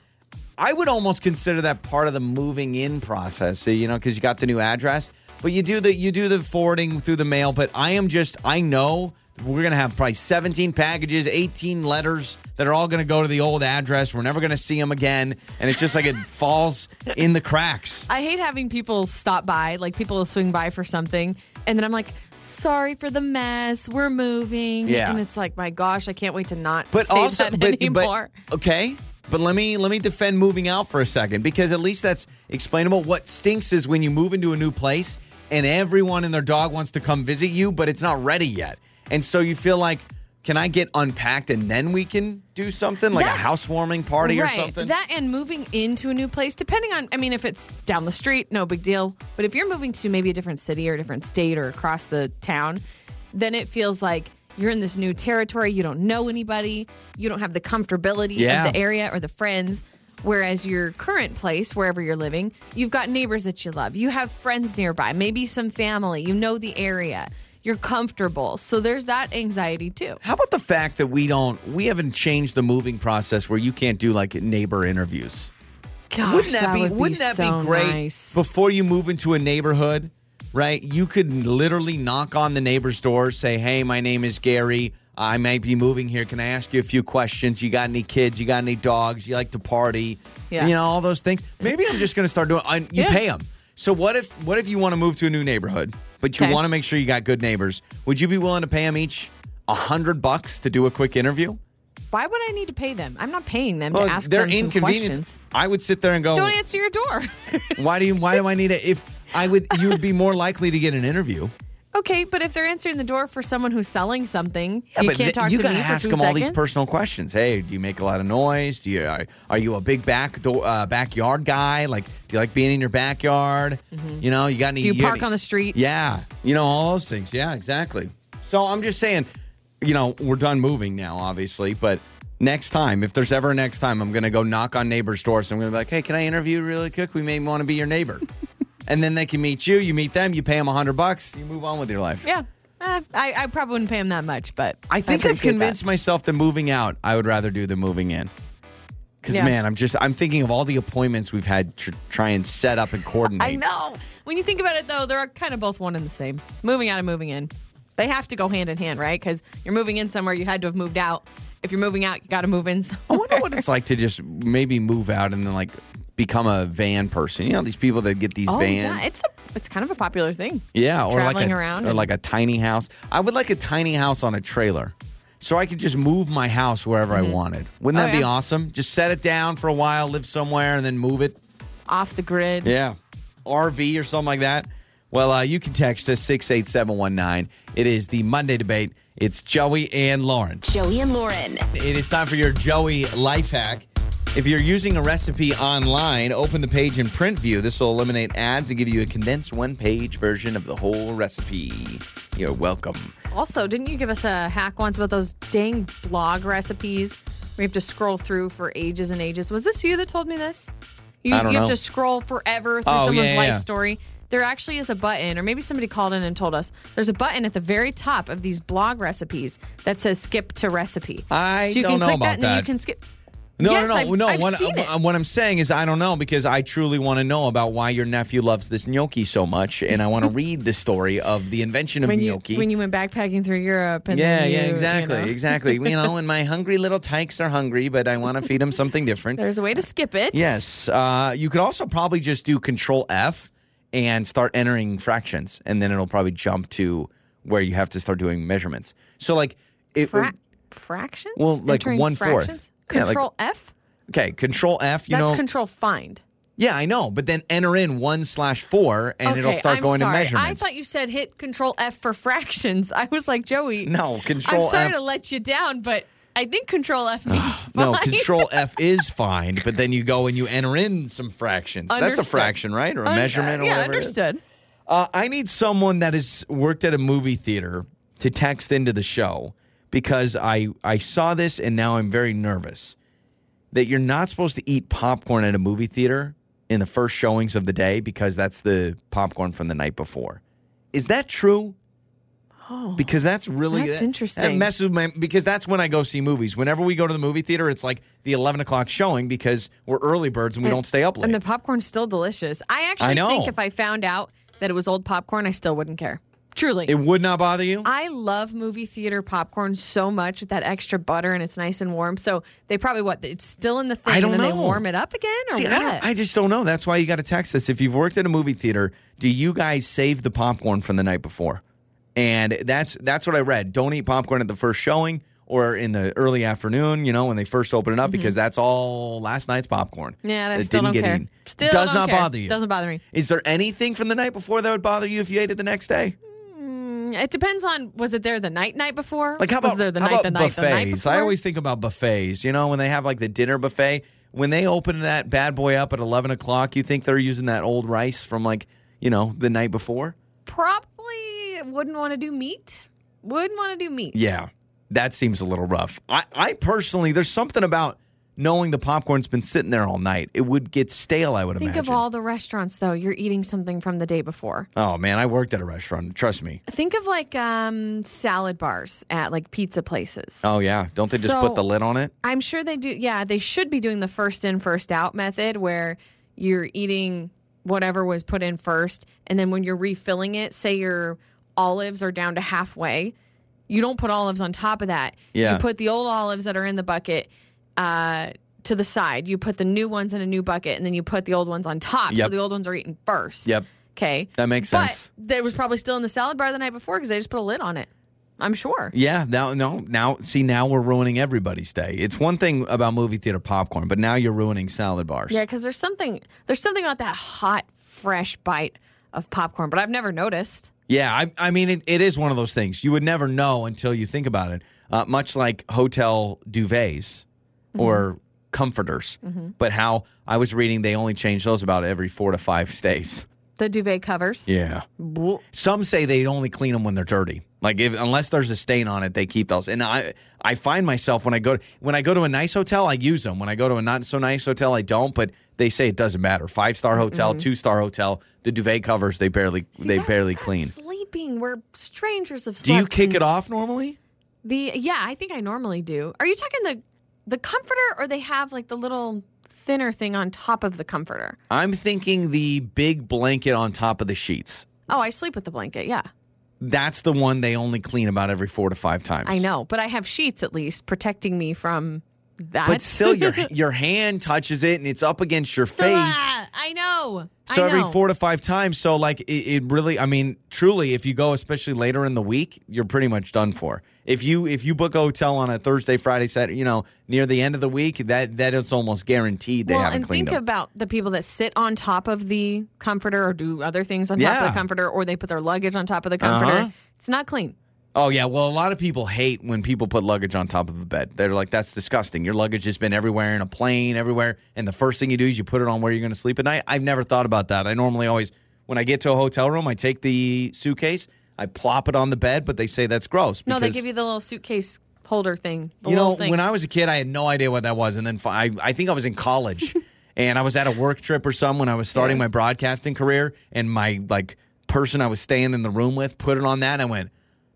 S2: I would almost consider that part of the moving in process, so, you know, because you got the new address. But you do the you do the forwarding through the mail. But I am just I know we're gonna have probably 17 packages, 18 letters that are all gonna go to the old address. We're never gonna see them again, and it's just like it falls in the cracks.
S3: I hate having people stop by, like people will swing by for something, and then I'm like, sorry for the mess. We're moving.
S2: Yeah.
S3: And it's like, my gosh, I can't wait to not
S2: But
S3: say
S2: also,
S3: that
S2: but,
S3: anymore.
S2: but okay. But let me let me defend moving out for a second because at least that's explainable. What stinks is when you move into a new place and everyone and their dog wants to come visit you, but it's not ready yet, and so you feel like, can I get unpacked and then we can do something like
S3: That-
S2: a housewarming party or something?
S3: That and moving into a new place, depending on, I mean, if it's down the street, no big deal. But if you're moving to maybe a different city or a different state or across the town, then it feels like you're in this new territory. You don't know anybody. You don't have the comfortability
S2: Yeah.
S3: of the area or the friends. Whereas your current place, wherever you're living, you've got neighbors that you love. You have friends nearby, maybe some family. You know the area. You're comfortable. So there's that anxiety too.
S2: How about the fact that we don't we haven't changed the moving process where you can't do like neighbor interviews?
S3: Gosh,
S2: wouldn't that, be
S3: would
S2: wouldn't that
S3: so
S2: be great
S3: nice.
S2: before you move into a neighborhood right you could literally knock on the neighbor's door say hey my name is gary i might be moving here can i ask you a few questions you got any kids you got any dogs you like to party
S3: Yeah.
S2: you know all those things maybe i'm just going to start doing I, you
S3: Yeah.
S2: pay them so what if what if you want to move to a new neighborhood but you
S3: Okay.
S2: want to make sure you got good neighbors would you be willing to pay them each a hundred bucks to do a quick interview
S3: Why would I need to pay them? I'm not paying them
S2: well
S3: to ask some
S2: inconvenience
S3: questions.
S2: i would sit there and go
S3: Don't answer your door.
S2: why do you? Why do I need it? If I would, you would be more likely to get an interview.
S3: Okay, but if they're answering the door for someone who's selling something, you
S2: but
S3: can't
S2: th-
S3: talk
S2: you
S3: to
S2: gotta
S3: me for
S2: ask
S3: two
S2: them all these personal questions. Hey, do you make a lot of noise? Do you are, are you a big back door, uh, backyard guy? Like, do you like being in your backyard? You know, you got any?
S3: Mm-hmm. Do you park
S2: any-
S3: on the street?
S2: Yeah, you know all those things. Yeah, exactly. So I'm just saying, you know, we're done moving now, obviously, but. Next time, if there's ever a next time, I'm gonna go knock on neighbors' doors. I'm gonna be like, "Hey, can I interview you really quick? We may want to be your neighbor." and then they can meet you. You meet them. You pay them a hundred bucks. You move on with your life.
S3: Yeah. Eh, I, I probably wouldn't pay them that much, but
S2: I think I've
S3: appreciate
S2: convinced myself that moving out, I would rather do than moving in. Because
S3: Yeah.
S2: man, I'm just I'm thinking of all the appointments we've had to try and set up and coordinate.
S3: I know. When you think about it, though, they're kind of both one and the same. Moving out and moving in, they have to go hand in hand, right? Because you're moving in somewhere, you had to have moved out. If you're moving out, you got to move in.
S2: I wonder what it's like to just maybe move out and then like become a van person. You know, these people that get these
S3: Oh
S2: vans.
S3: yeah, it's a it's kind of a popular thing.
S2: Yeah, or like
S3: traveling
S2: a,
S3: around
S2: or
S3: and-
S2: like a tiny house. I would like a tiny house on a trailer, so I could just move my house wherever I wanted. Wouldn't
S3: Oh,
S2: that be
S3: yeah.
S2: awesome? Just set it down for a while, live somewhere, and then move it.
S3: Off the grid.
S2: Yeah, RV or something like that. Well, uh, you can text us six eight seven one nine. It is the Monday debate. It's Joey and Lauren.
S1: Joey and Lauren.
S2: It is time for your Joey life hack. If you're using a recipe online, open the page in print view. This will eliminate ads and give you a condensed one page version of the whole recipe. You're welcome.
S3: Also, didn't you give us a hack once about those dang blog recipes where you have to scroll through for ages and ages? Was this you that told me this? You,
S2: I don't
S3: you have to scroll forever through
S2: Oh,
S3: someone's
S2: yeah,
S3: life
S2: yeah.
S3: story. There actually is a button, or maybe somebody called in and told us. There's a button at the very top of these blog recipes that says skip to recipe.
S2: I
S3: so you
S2: don't
S3: can
S2: know
S3: click
S2: about
S3: that and then you can skip.
S2: No,
S3: yes,
S2: no, no,
S3: I've,
S2: no.
S3: I've
S2: what,
S3: seen it.
S2: uh, what I'm saying is, I don't know because I truly want to know about why your nephew loves this gnocchi so much, and I want to read the story of the invention of
S3: when you
S2: gnocchi.
S3: when you went backpacking through Europe and
S2: yeah,
S3: then
S2: yeah, exactly,
S3: you know.
S2: exactly. You know, and my hungry little tykes are hungry, but I want to feed them something different.
S3: There's a way to skip it.
S2: Yes. Uh, you could also probably just do Control F and start entering fractions, and then it'll probably jump to where you have to start doing measurements. So, like, it,
S3: Fra- fractions.
S2: Well, like
S3: Entering
S2: one-fourth.
S3: fractions?
S2: Yeah, like-
S3: Control F.
S2: okay, Control F. You
S3: That's
S2: know,
S3: control find.
S2: yeah, I know, but then enter in one slash four, and it'll start
S3: I'm
S2: going
S3: sorry.
S2: to measurements.
S3: I thought you said hit Control F for fractions. I was like, Joey.
S2: no Control
S3: I'm sorry
S2: F.
S3: to let you down, but I think Control F means fine.
S2: no, Control F is fine, but then you go and you enter in some fractions. That's a fraction, right? Or a
S3: Un-
S2: measurement or
S3: yeah,
S2: whatever. it is.
S3: understood.
S2: Uh, I need someone that has worked at a movie theater to text into the show because I I saw this and now I'm very nervous that you're not supposed to eat popcorn at a movie theater in the first showings of the day because that's the popcorn from the night before. Is that true?
S3: Oh,
S2: Because that's really
S3: That's
S2: that-
S3: interesting.
S2: That messes with my because that's when I go see movies. Whenever we go to the movie theater, it's like the eleven o'clock showing because we're early birds and we don't stay up late.
S3: and the popcorn's still delicious. I actually
S2: I
S3: think if I found out that it was old popcorn, I still wouldn't care. Truly.
S2: it would not bother you.
S3: I love movie theater popcorn so much with that extra butter and it's nice and warm. So they probably what it's still in the thing
S2: I don't
S3: and then
S2: know.
S3: they warm it up again or
S2: See,
S3: what?
S2: I, I just don't know. That's why you got to text us. If you've worked at a movie theater, do you guys save the popcorn from the night before? And that's that's what I read. Don't eat popcorn at the first showing or in the early afternoon. You know when they first open it up because that's all last night's popcorn.
S3: Mm-hmm. yeah, I
S2: that didn't get
S3: care.
S2: eaten.
S3: Still
S2: does not
S3: care.
S2: bother you.
S3: Doesn't bother me.
S2: Is there anything from the night before that would bother you if you ate it the next day?
S3: Mm, it depends on was it there the night night before?
S2: Like how
S3: was
S2: about,
S3: there the
S2: how
S3: night
S2: about
S3: the night
S2: buffets?
S3: the night before?
S2: I always think about buffets. You know, when they have like the dinner buffet, when they open that bad boy up at eleven o'clock, you think they're using that old rice from like you know the night before?
S3: probably wouldn't want to do meat. Wouldn't want to do meat.
S2: Yeah, that seems a little rough. I, I personally, there's something about knowing the popcorn's been sitting there all night. It would get stale. I would imagine.
S3: Think
S2: imagine.
S3: of all the restaurants though. You're eating something from the day before.
S2: oh man, I worked at a restaurant. Trust me.
S3: Think of like um, salad bars at like pizza places.
S2: Oh yeah, don't they just
S3: So-
S2: put the lid on it?
S3: I'm sure they do. Yeah, they should be doing the first in, first out method where you're eating whatever was put in first. And then when you're refilling it, say your olives are down to halfway, you don't put olives on top of that.
S2: Yeah.
S3: You put the old olives that are in the bucket uh, to the side. You put the new ones in a new bucket and then you put the old ones on top. So the old ones are eaten first.
S2: Yep.
S3: Okay.
S2: That makes
S3: but
S2: sense.
S3: They was probably still in the salad bar the night before because they just put a lid on it. I'm sure.
S2: Yeah, now no, now see now we're ruining everybody's day. It's one thing about movie theater popcorn, but now you're ruining salad bars.
S3: Yeah, because there's something there's something about that hot, fresh bite of popcorn, but I've never noticed.
S2: Yeah, I, I mean, it, it is one of those things. You would never know until you think about it. Uh, much like hotel duvets or mm-hmm. comforters. Mm-hmm. But how I was reading, they only change those about every four to five stays.
S3: The duvet covers.
S2: Yeah. Some say they only clean them when they're dirty. Like if unless there's a stain on it, they keep those. And I I find myself when I go when I go to a nice hotel, I use them. When I go to a not so nice hotel, I don't. But they say it doesn't matter. Five star hotel, mm-hmm. two star hotel, the duvet covers they barely
S3: See,
S2: they barely clean.
S3: Sleeping we're strangers of.
S2: Do you kick
S3: in-
S2: it off normally?
S3: The yeah, I think I normally do. Are you talking the the comforter or they have like the little thinner thing on top of the comforter?
S2: I'm thinking the big blanket on top of the sheets.
S3: Oh, I sleep with the blanket. Yeah,
S2: That's the one they only clean about every four to five times.
S3: I know, but I have sheets at least protecting me from that.
S2: but still, your your hand touches it and it's up against your face.
S3: Ah, I know.
S2: So
S3: I
S2: every four to five times. So like it, it really, I mean, truly, if you go, especially later in the week, you're pretty much done for. If you if you book a hotel on a Thursday, Friday, Saturday, you know, near the end of the week, that that is almost guaranteed they
S3: well,
S2: haven't
S3: and
S2: cleaned
S3: think about the people that sit on top of the comforter or do other things on top of the comforter, or they put their luggage on top of the comforter.
S2: Uh-huh.
S3: It's not clean.
S2: Oh yeah, well, a lot of people hate when people put luggage on top of a bed. They're like, that's disgusting. Your luggage has been everywhere in a plane, everywhere, and the first thing you do is you put it on where you're going to sleep at night. I've never thought about that. I normally always, when I get to a hotel room, I take the suitcase, I plop it on the bed, but they say that's gross.
S3: No, they give you the little suitcase holder thing. The
S2: You know,
S3: thing.
S2: when I was a kid, I had no idea what that was, and then I, I think I was in college, and I was at a work trip or something when I was starting my broadcasting career, and my like person I was staying in the room with put it on that, and I went,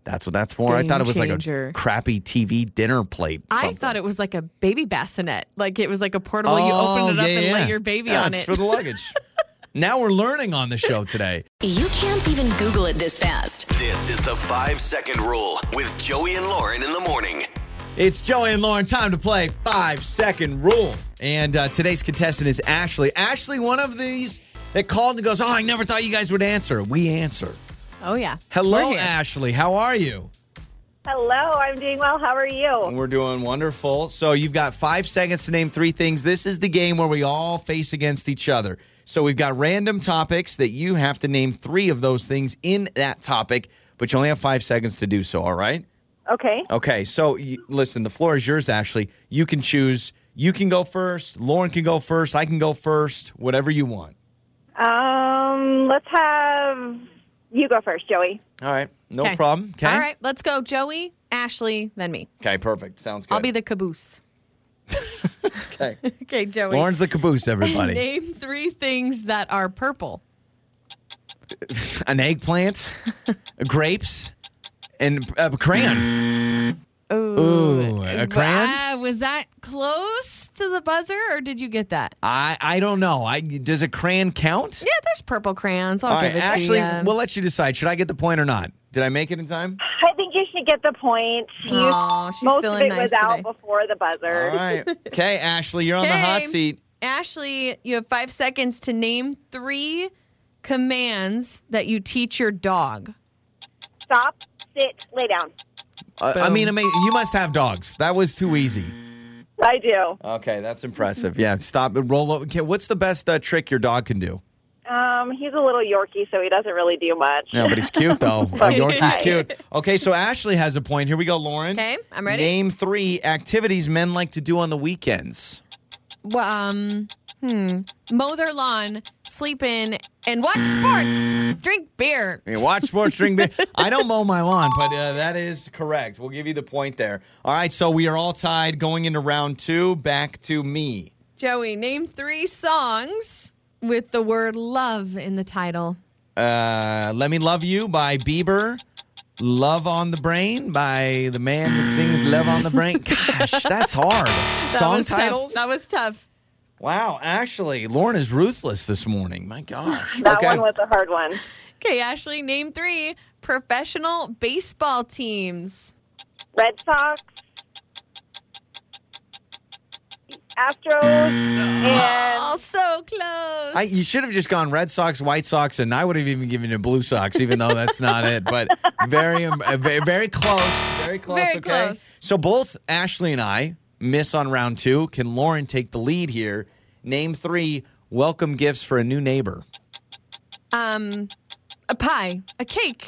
S2: "That's what that's for." I thought it was like a crappy TV dinner plate.
S3: I thought it was like a baby bassinet. Like it was like a portable. you open it up
S2: Oh, yeah,
S3: and
S2: yeah.
S3: lay your baby
S2: Yeah,
S3: on
S2: it's
S3: it.
S2: for the luggage. now we're learning on the show today.
S1: You can't even Google it this fast.
S4: This is the five second rule with Joey and Lauren in the morning.
S2: It's Joey and Lauren. Time to play five second rule. And uh, today's contestant is Ashley. Ashley, one of these that called and goes, "Oh, I never thought you guys would answer." We answer.
S3: Oh yeah.
S2: Hello, Ashley. How are you?
S7: Hello, I'm doing well. How are you?
S2: We're doing wonderful. So you've got five seconds to name three things. This is the game where we all face against each other. So we've got random topics that you have to name three of those things in that topic, but you only have five seconds to do so. All right.
S7: Okay.
S2: Okay. So you, listen, the floor is yours, Ashley. You can choose. You can go first. Lauren can go first. I can go first. Whatever you want.
S7: Um, let's have you go first, Joey.
S2: All right. No
S3: Okay.
S2: problem. Okay.
S3: All right, let's go. Joey, Ashley, then me.
S2: Okay. Perfect. Sounds good.
S3: I'll be the caboose.
S2: okay.
S3: Okay, Joey.
S2: Lauren's the caboose. Everybody.
S3: Name three things that are purple.
S2: An eggplant, grapes, and a crayon. Ooh, a crayon?
S3: Ah, was that close to the buzzer, or did you get that?
S2: I I don't know. I does a crayon count?
S3: Yeah, there's purple crayons. I'll
S2: All
S3: give
S2: right,
S3: it
S2: Ashley,
S3: to you.
S2: we'll let you decide. Should I get the point or not? Did I make it in time?
S7: I think you should get the point. You,
S3: Aw, she's
S7: most
S3: feeling
S7: of it
S3: nice
S7: was out
S3: today.
S7: before the buzzer.
S2: All right. Okay, Ashley, you're on the hot
S3: Okay.
S2: seat.
S3: Ashley, you have five seconds to name three commands that you teach your dog.
S7: Stop, sit, lay down.
S2: Uh, I mean, I mean, you must have dogs. That was too easy.
S7: I do.
S2: Okay, that's impressive. Yeah, stop and roll over. Okay, what's the best uh, trick your dog can do?
S7: Um, he's a little Yorkie, so he doesn't really do much.
S2: No, but he's cute though. Uh, Yorkie's cute. Okay, so Ashley has a point. Here we go, Lauren.
S3: Okay, I'm ready.
S2: Name three activities men like to do on the weekends.
S3: Well, um, hmm, mow their lawn, sleep in, and watch sports. Drink beer.
S2: Mean, watch sports, drink beer. I don't mow my lawn, but uh, that is correct. We'll give you the point there. All right, so we are all tied going into round two. Back to me.
S3: Joey, name three songs with the word love in the title.
S2: Uh, Let Me Love You by Bieber. Love on the Brain by the man that sings Love on the Brain. Gosh, that's hard.
S3: That
S2: Song
S3: was tough.
S2: titles?
S3: That was tough.
S2: Wow, actually, Lauren is ruthless this morning. My gosh.
S7: That
S2: okay.
S7: one was a hard one.
S3: Okay, Ashley, name three professional baseball teams.
S7: Red Sox, Astros, and
S3: Oh, so close.
S2: I, you should have just gone Red Sox, White Sox, and I would have even given you Blue Sox, even though that's not it. But very, um, uh, very, very close. Very close.
S3: Very
S2: okay.
S3: close.
S2: So both Ashley and I miss on round two. Can Lauren take the lead here? Name three welcome gifts for a new neighbor.
S3: um, a pie, a cake,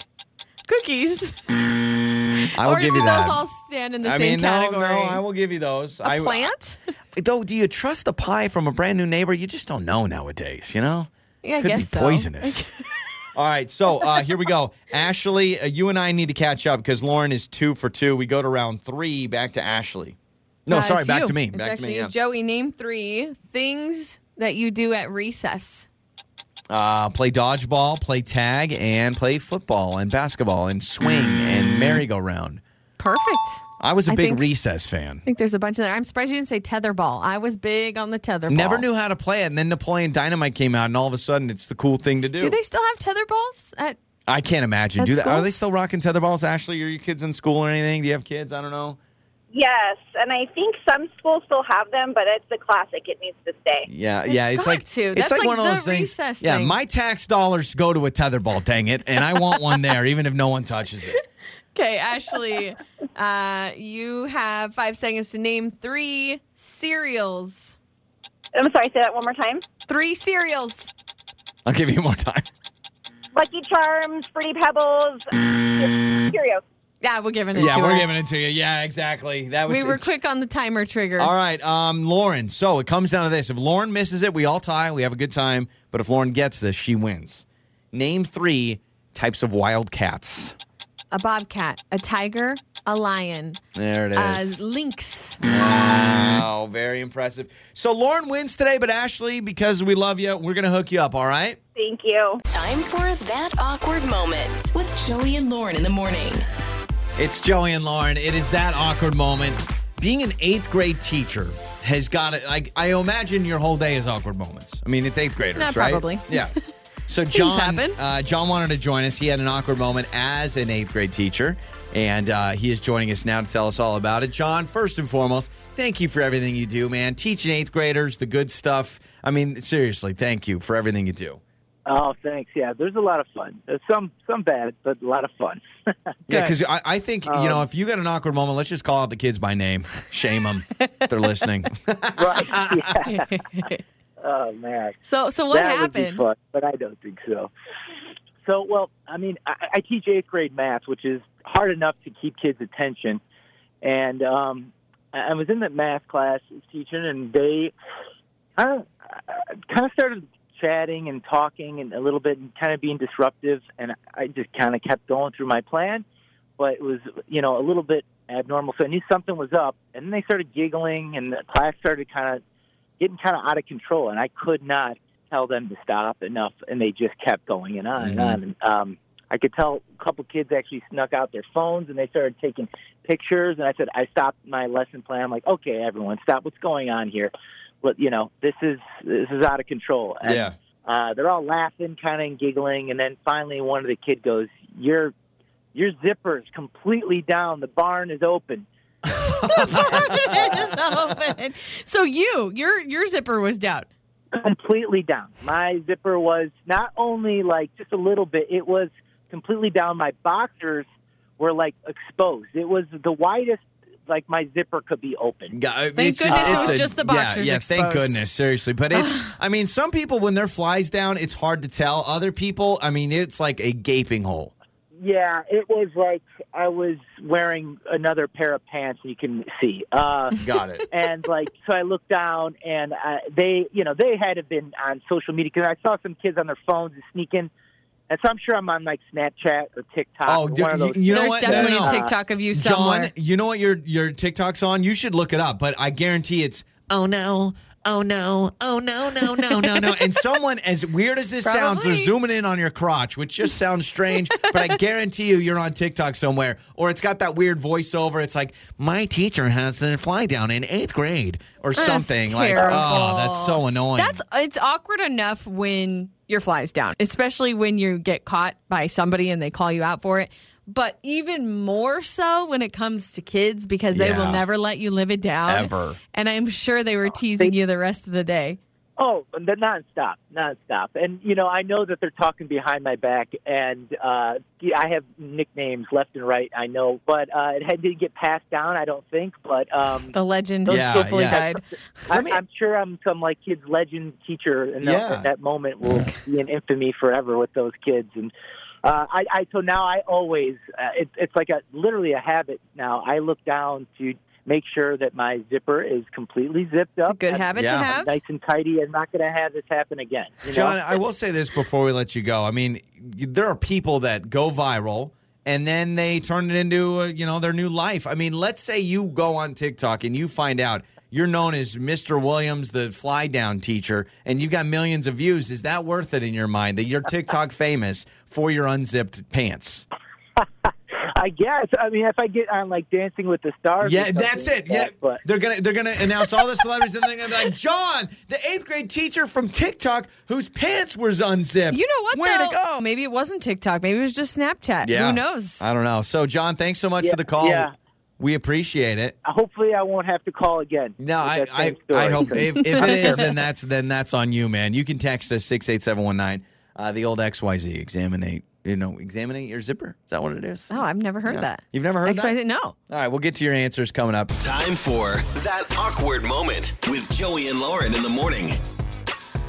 S3: cookies.
S2: I will
S3: or
S2: give you that.
S3: those all stand in the
S2: I
S3: same
S2: mean,
S3: category?
S2: no, no, I will give you those.
S3: a
S2: I,
S3: plant?
S2: though, do you trust a pie from a brand new neighbor? You just don't know nowadays. You know.
S3: yeah, I
S2: Could
S3: guess
S2: be
S3: so.
S2: poisonous. All right, so uh, here we go. Ashley, uh, you and I need to catch up because Lauren is two for two. We go to round three. Back to Ashley. No,
S3: Uh,
S2: sorry, back
S3: you.
S2: to me.
S3: It's
S2: Back to me. Yeah.
S3: Joey, name three things that you do at recess.
S2: Uh, play dodgeball, play tag, and play football and basketball and swing and merry-go-round.
S3: Perfect.
S2: I was a
S3: I
S2: big
S3: think-
S2: recess fan.
S3: I think there's a bunch of there. I'm surprised you didn't say tetherball. I was big on the tetherball.
S2: Never knew how to play it, and then Napoleon Dynamite came out, and all of a sudden, it's the cool thing to do.
S3: Do they still have tetherballs at
S2: I can't imagine.
S3: At
S2: Do they, are they still rocking tetherballs? Ashley, are your kids in school or anything? Do you have kids? I don't know.
S7: Yes, and I think some schools still have them, but it's the classic. It needs to stay.
S2: Yeah,
S3: It's
S2: yeah. It's
S3: got
S2: like
S3: to.
S2: it's
S3: That's
S2: like,
S3: like
S2: one of those things.
S3: recess
S2: Yeah,
S3: thing.
S2: my tax dollars go to a tetherball. Dang it, and I want one there, even if no one touches it.
S3: Okay, Ashley, uh, you have five seconds to name three cereals.
S7: I'm sorry, say that one more time.
S3: Three cereals.
S2: I'll give you more time.
S7: Lucky Charms, Fruity Pebbles, Cheerios.
S3: Yeah, we're giving it
S2: Yeah,
S3: to
S2: we're
S3: her.
S2: giving it to you. Yeah, exactly. That was
S3: we were quick on the timer trigger.
S2: All right, um, Lauren. So it comes down to this: if Lauren misses it, we all tie. We have a good time. But if Lauren gets this, she wins. Name three types of wild cats.
S3: A bobcat, a tiger, a lion,
S2: There it is.
S3: a lynx.
S2: Wow, very impressive. So Lauren wins today, but Ashley, because we love you, we're gonna hook you up. All right.
S7: Thank you.
S1: Time for that awkward moment with Joey and Lauren in the morning.
S2: It's Joey and Lauren. It is that awkward moment. Being an eighth grade teacher has got it. Like I imagine your whole day is awkward moments. I mean, it's eighth graders,
S3: Not
S2: right?
S3: probably.
S2: Yeah. So John, uh, John wanted to join us. He had an awkward moment as an eighth grade teacher, and uh, he is joining us now to tell us all about it. John, first and foremost, thank you for everything you do, man. Teaching eighth graders the good stuff. I mean, seriously, thank you for everything you do.
S8: Oh, thanks. Yeah, there's a lot of fun. There's some some bad, but a lot of fun.
S2: Yeah, because I, I think you know if you got an awkward moment, let's just call out the kids by name, shame them. they're listening.
S8: right? Yeah. oh man,
S3: So, so what
S8: that would be
S3: happened?
S8: fun, but I don't think so. So, well, I mean, I, I teach eighth grade math, which is hard enough to keep kids' attention. And um, I I was in that math class teaching, and they kind of kind of started chatting and talking and a little bit and kind of being disruptive. And I just kind of kept going through my plan, but it was you know a little bit abnormal. So I knew something was up, and then they started giggling, and the class started kind of getting kind of out of control, and I could not tell them to stop enough, and they just kept going and on and on. And um, I could tell a couple kids actually snuck out their phones and they started taking pictures. And I said, I stopped my lesson plan. I'm like, okay, everyone, stop. What's going on here? But you know, this is this is out of control. And,
S2: yeah.
S8: uh, they're all laughing, kind of and giggling, and then finally one of the kid goes, "Your your zipper's completely down. The barn is open."
S3: It is open. So you, your your zipper was down.
S8: completely down. My zipper was not only like just a little bit, it was completely down. My boxers were like exposed. It was the widest like my zipper could be open.
S2: Yeah,
S3: Thank
S2: it's
S3: goodness it
S2: it's
S3: was just the
S2: yeah,
S3: boxers
S2: Yeah, thank
S3: exposed.
S2: goodness, seriously. But it's, I mean, some people when their flies down, it's hard to tell. Other people, I mean, it's like a gaping hole.
S8: Yeah, it was like I was wearing another pair of pants you can see. Uh
S2: Got it.
S8: and like so i looked down and uh, they you know they had to been on social media because i saw some kids on their phones sneaking and so i'm sure i'm on like snapchat or tiktok
S2: Oh,
S8: or
S2: dude,
S8: one of
S2: you,
S8: those
S2: you know
S3: There's
S2: what?
S3: definitely
S2: No, no, no.
S3: a TikTok of you
S2: John,
S3: somewhere.
S2: you know what your your TikTok's on? You should look it up. But I guarantee it's oh no, oh no, oh no, no, no, no, no. And someone as weird as this sounds, they're zooming in on your crotch, which just sounds strange. but I guarantee you, you're on TikTok somewhere, or it's got that weird voiceover. It's like my teacher has a fly down in eighth grade, or
S3: That's
S2: something. Like oh, that's so annoying.
S3: That's it's awkward enough when your flies down, especially when you get caught by somebody and they call you out for it. But even more so when it comes to kids because they will never let you live it down.
S2: Ever.
S3: And I'm sure they were teasing you the rest of the day.
S8: oh they're nonstop nonstop and you know i know that they're talking behind my back and uh i have nicknames left and right i know but uh it had to get passed down i don't think but um
S3: The legend
S2: Yeah,
S3: hopefully
S2: yeah.
S3: died.
S8: I'm, I'm sure I'm some like kid's legend teacher, and that-
S2: Yeah.
S8: that moment will be in infamy forever with those kids. And uh, I, I so now I always uh, it, it's like a literally a habit now. I look down to make sure that my zipper is completely zipped
S3: It's
S8: up.
S3: a good
S8: I'm-
S3: habit
S2: Yeah.
S3: to have.
S8: Nice and tidy. I'm not going to have this happen again. You know?
S2: John, I will say this before we let you go. I mean, there are people that go viral and then they turn it into uh, you know their new life. I mean, let's say you go on TikTok and you find out you're known as Mr. Williams, the fly down teacher, and you've got millions of views. Is that worth it in your mind that you're TikTok famous for your unzipped pants?
S8: I guess. I mean, if I get on like Dancing with the Stars,
S2: Yeah,
S8: something
S2: that's
S8: like
S2: it. Yeah,
S8: that, But
S2: they're gonna they're gonna announce all the celebrities, and they're gonna be like, John, the eighth grade teacher from TikTok whose pants was unzipped.
S3: You know what
S2: Where
S3: though?
S2: to go?
S3: Maybe it wasn't TikTok. Maybe it was just Snapchat.
S2: Yeah.
S3: Who knows?
S2: I don't know. So, John, thanks so much
S8: yeah,
S2: for the call.
S8: Yeah.
S2: We appreciate it.
S8: Hopefully, I won't have to call again.
S2: No, I, I. I hope if, if it is, then that's then that's on you, man. You can text us six eight seven one nine. Uh, the old XYZ examinate, you know, examinate your zipper. Is that what it is?
S3: Oh, I've never heard
S2: Yeah.
S3: that.
S2: You've never heard that?
S3: XYZ? No.
S2: All right, we'll get to your answers coming up.
S4: Time for that awkward moment with Joey and Lauren in the morning.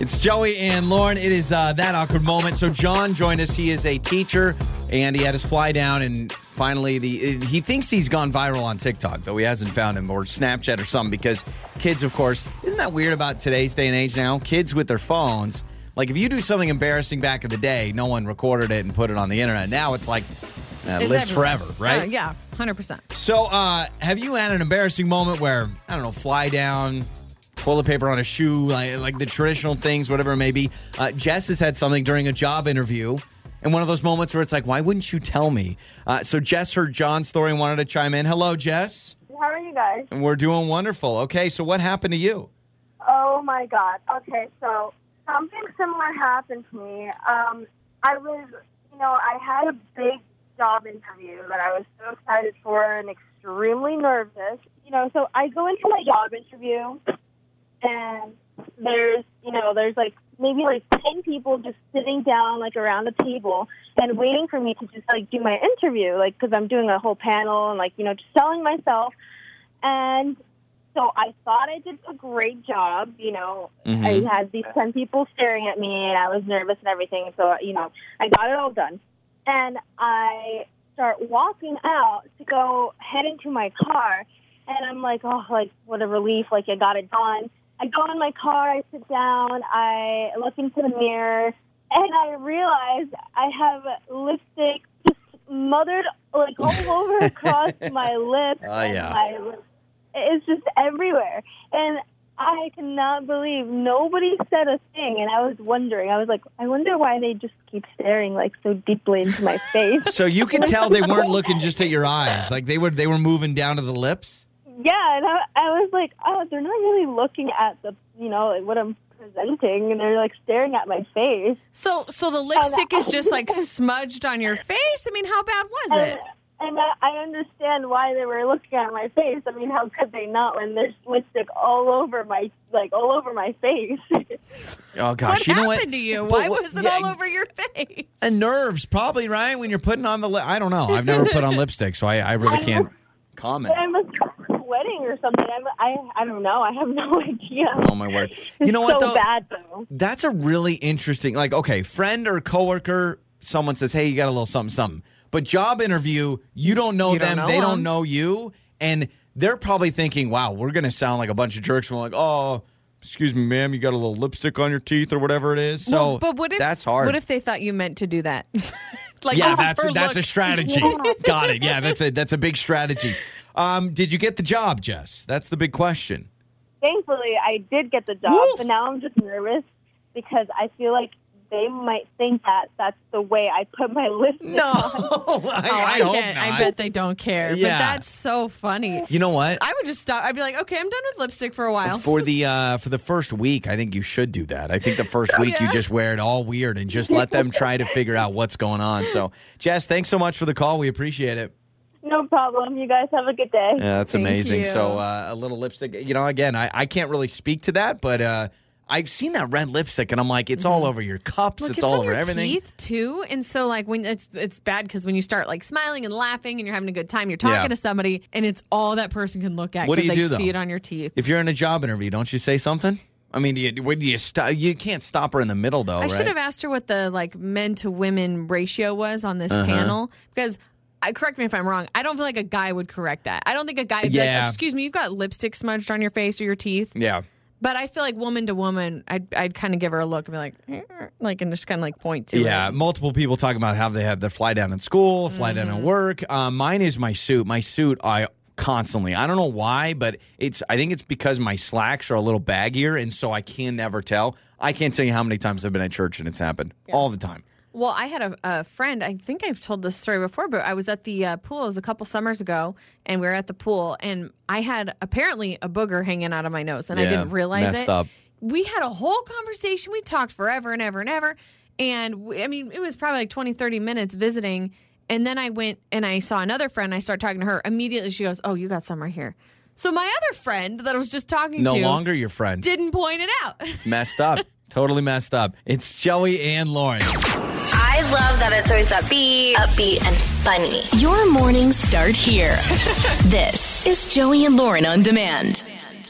S2: It's Joey and Lauren. It is uh, that awkward moment. So John joined us. He is a teacher, and he had his fly down, and finally, the he thinks he's gone viral on TikTok, though he hasn't found him or Snapchat or something. Because kids, of course, isn't that weird about today's day and age now? Kids with their phones. Like if you do something embarrassing back in the day, no one recorded it and put it on the internet. Now it's like uh,
S3: It's
S2: lives
S3: everywhere.
S2: forever, right?
S3: Uh, yeah, 100%.
S2: So, uh, have you had an embarrassing moment where I don't know, fly down, toilet paper on a shoe, like, like the traditional things, whatever it may be? Uh, Jess has had something during a job interview, and one of those moments where it's like, why wouldn't you tell me? Uh, so, Jess heard John's story and wanted to chime in. Hello, Jess.
S7: How are you guys?
S2: And we're doing wonderful. Okay, so what happened to you?
S7: Oh my God. Okay, so something similar happened to me. Um, I was, you know, I had a big job interview that I was so excited for and extremely nervous. You know, so I go into my job interview and there's, you know, there's like maybe like 10 people just sitting down like around a table and waiting for me to just like do my interview, like, because I'm doing a whole panel and like, you know, just selling myself. And so I thought I did a great job. You know,
S2: Mhm.
S7: I had these 10 people staring at me and I was nervous and everything. So, you know, I got it all done. And I start walking out to go head into my car. And I'm like, oh, like, what a relief. Like, I got it done. I go in my car, I sit down, I look into the mirror, and I realize I have lipstick just smothered like all over across my lips.
S2: Oh,
S7: and
S2: yeah.
S7: my lip- It's just everywhere. And I cannot believe nobody said a thing. And I was wondering, I was like, I wonder why they just keep staring like so deeply into my face.
S2: So you could tell they weren't looking just at your eyes; like they were they were moving down to the lips.
S7: Yeah, and I, I was like, oh, they're not really looking at the, you know, like what I'm presenting, and they're like staring at my face.
S3: So, so the lipstick is just like smudged on your face? I mean, how bad was
S7: And,
S3: it?
S7: and I, I understand why they were looking at my face. I mean, how could they not when there's lipstick all over my, like all over my face?
S2: Oh gosh,
S3: What
S2: you know
S3: happened
S2: what?
S3: to you?
S2: But
S3: Why
S2: what-
S3: was it
S2: yeah,
S3: all over your face?
S2: And nerves, probably right when you're putting on the. Li- I don't know. I've never put on lipstick, so I, I really can't comment.
S7: I'm or something. I'm, I, I don't know. I have no idea.
S2: Oh my word! You know what
S7: so
S2: though?
S7: bad though.
S2: That's a really interesting. Like, okay, friend or coworker, someone says, "Hey, you got a little something, something." But job interview, you don't know
S3: You don't
S2: them,
S3: know
S2: they don't
S3: them.
S2: know you, and they're probably thinking, "Wow, we're gonna sound like a bunch of jerks." We're like, "Oh." Excuse me, ma'am. You got a little lipstick on your teeth, or whatever it is. So,
S3: Well, but what if
S2: that's hard.
S3: What if they thought you meant to do that? like
S2: yeah,
S3: this is
S2: that's
S3: her
S2: that's a
S3: look.
S2: strategy. Got it. Yeah, that's a that's a big strategy. Um, did you get the job, Jess? That's the big question.
S7: Thankfully, I did get the job,
S2: Woof.
S7: but now I'm just nervous because I feel like they might think that that's the way I put my lipstick
S2: No,
S7: on.
S3: Oh,
S2: I,
S3: I,
S2: I hope
S3: can't.
S2: not.
S3: I bet they don't care.
S2: Yeah.
S3: But that's so funny.
S2: You know what?
S3: I would just stop. I'd be like, okay, I'm done with lipstick for a while.
S2: For the uh, for the first week, I think you should do that. I think the first week you just wear it all weird and just let them try to figure out what's going on. So, Jess, thanks so much for the call. We appreciate it.
S7: No problem. You guys have a good day.
S2: Yeah, that's
S3: Thank
S2: amazing.
S3: you.
S2: So, uh, a little lipstick. You know, again, I, I can't really speak to that, but uh, I've seen that red lipstick, and I'm like, it's all over your cups.
S3: Look,
S2: it's,
S3: it's,
S2: all
S3: on
S2: over
S3: your
S2: everything.
S3: teeth too, and so like when it's it's bad because when you start like smiling and laughing and you're having a good time, you're talking
S2: Yeah.
S3: to somebody, and it's all that person can look at
S2: What do
S3: because
S2: you
S3: they
S2: do,
S3: see
S2: though?
S3: it on your teeth.
S2: If you're in a job interview, don't you say something? I mean, do you, do you stop? You can't stop her in the middle, though,
S3: I
S2: right?
S3: should have asked her what the like men to women ratio was on this
S2: Uh-huh.
S3: panel because. I, correct me if I'm wrong. I don't feel like a guy would correct that. I don't think a guy would be
S2: Yeah.
S3: like, excuse me, you've got lipstick smudged on your face or your teeth.
S2: Yeah.
S3: But I feel like woman to woman, I'd, I'd kind of give her a look and be like, "Eh," like, and just kind of like point to
S2: Yeah,
S3: it.
S2: multiple people talking about how they had their fly down in school, fly down
S3: Mm-hmm.
S2: at work. Um, mine is my suit. My suit, I constantly. I don't know why, but it's. I think it's because my slacks are a little baggier, and so I can never tell. I can't tell you how many times I've been at church and it's happened all the time.
S3: Well, I had a, a friend. I think I've told this story before, but I was at the uh, pool. It was a couple summers ago, and we were at the pool, and I had apparently a booger hanging out of my nose, and I didn't realize
S2: messed
S3: it.
S2: up.
S3: We had a whole conversation. We talked forever and ever and ever. And we, I mean, it was probably like 20, 30 minutes visiting. And then I went and I saw another friend. I started talking to her. Immediately she goes, Oh, you got some right here. So my other friend that I was just talking
S2: No
S3: to no
S2: longer your friend.
S3: didn't point it out.
S2: It's messed up. totally messed up. It's Joey and Lauren.
S9: I love that it's always upbeat, upbeat, and funny.
S1: Your mornings start here. this is Joey and Lauren on demand.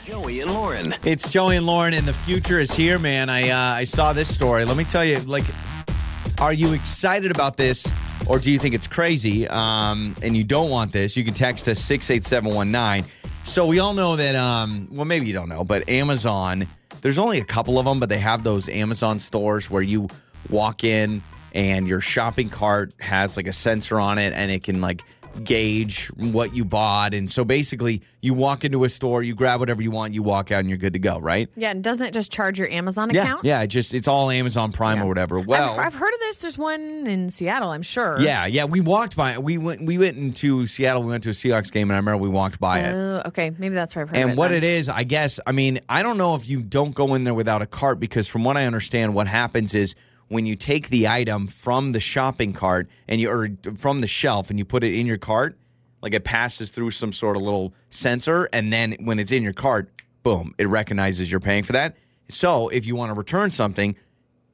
S4: Joey and Lauren.
S2: It's Joey and Lauren, and the future is here, man. I uh, I saw this story. Let me tell you, like, are you excited about this, or do you think it's crazy? Um, and you don't want this? You can text us six eight seven one nine. So we all know that. Um, well, maybe you don't know, but Amazon. There's only a couple of them, but they have those Amazon stores where you walk in and your shopping cart has like a sensor on it, and it can like gauge what you bought. And so basically, you walk into a store, you grab whatever you want, you walk out, and you're good to go, right?
S3: yeah, and doesn't it just charge your Amazon
S2: Yeah,
S3: account?
S2: yeah. It just it's all Amazon Prime
S3: Yeah.
S2: or whatever.
S3: I've-
S2: Well,
S3: I've, heard of this. There's one in Seattle, I'm sure.
S2: yeah, yeah. We walked by. It. We went. We went into Seattle. We went to a Seahawks game, and I remember we walked by it.
S3: Oh, okay. Maybe that's where I've heard of
S2: And
S3: it.
S2: what
S3: then.
S2: it is, I guess, I mean, I don't know if you don't go in there without a cart because, from what I understand, what happens is when you take the item from the shopping cart and you or from the shelf and you put it in your cart, like it passes through some sort of little sensor, and then when it's in your cart, boom, it recognizes you're paying for that. So if you want to return something,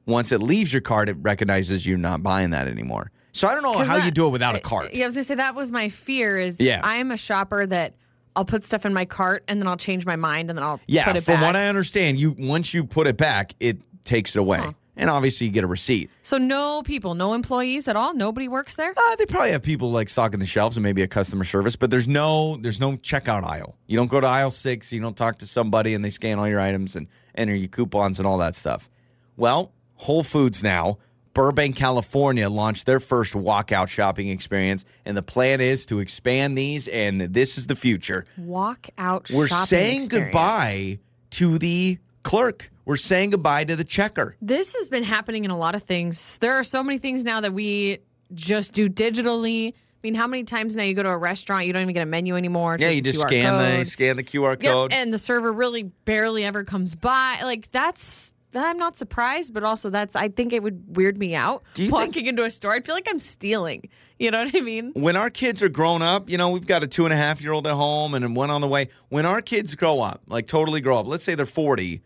S2: once it leaves your cart, it recognizes you're not buying that anymore. So I don't know how you do it without a cart.
S3: Yeah, I was gonna say that was my fear. Is
S2: Yeah.
S3: I'm a shopper that I'll put stuff in my cart and then I'll change my mind and then I'll
S2: Yeah,
S3: put it back.
S2: from
S3: back.
S2: what I understand, you once you put it back, it takes it away, and obviously you get a receipt.
S3: so no people, no employees at all. Nobody works there.
S2: Uh, they probably have people like stocking the shelves and maybe a customer service, but there's no there's no checkout aisle. You don't go to aisle six. You don't talk to somebody and they scan all your items and enter your coupons and all that stuff. Well, Whole Foods now. Burbank, California launched their first walkout shopping experience, and the plan is to expand these. And this is the future.
S3: Walk out.
S2: We're saying
S3: experience.
S2: goodbye to the clerk. We're saying goodbye to the checker.
S3: This has been happening in a lot of things. There are so many things now that we just do digitally. I mean, how many times now you go to a restaurant, you don't even get a menu anymore.
S2: Yeah, you just
S3: QR
S2: scan the scan the QR
S3: Yep,
S2: code.
S3: and the server really barely ever comes by. Like that's I'm not surprised, but also that's I think it would weird me out.
S2: Do you
S3: walking
S2: think-
S3: into a store, I'd feel like I'm stealing. You know what I mean?
S2: when our kids are grown up, you know, we've got a two and a half year old at home and one on the way. When our kids grow up, like totally grow up, let's say they're 40,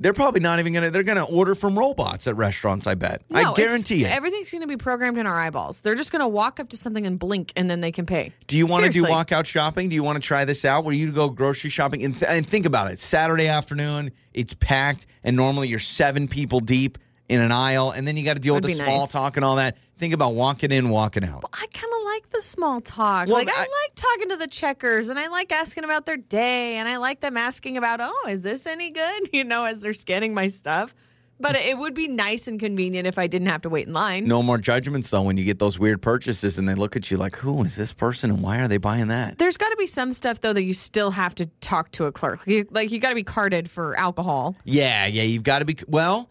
S2: they're probably not even to, they're to order from robots at restaurants, I bet.
S3: No,
S2: I guarantee it.
S3: Everything's to be programmed in our eyeballs. They're just to walk up to something and blink, and then they can pay.
S2: Do you want to do walkout shopping? Do you want to try this out where you go grocery shopping and, th- and think about it? Saturday afternoon, it's packed, and normally you're seven people deep in an aisle, and then you got to deal with
S3: Would
S2: the small
S3: nice.
S2: talk and all that. Think about walking in, walking out.
S3: I kind of like the small talk.
S2: Well,
S3: like I,
S2: I-
S3: like talking to the checkers, and I like asking about their day, and I like them asking about, oh, is this any good? You know, as they're scanning my stuff. But it would be nice and convenient if I didn't have to wait in line.
S2: No more judgments though when you get those weird purchases and they look at you like, who is this person and why are they buying that?
S3: There's got to be some stuff though that you still have to talk to a clerk. You, like you got to be carded for alcohol.
S2: Yeah, yeah, you've got to be. Well,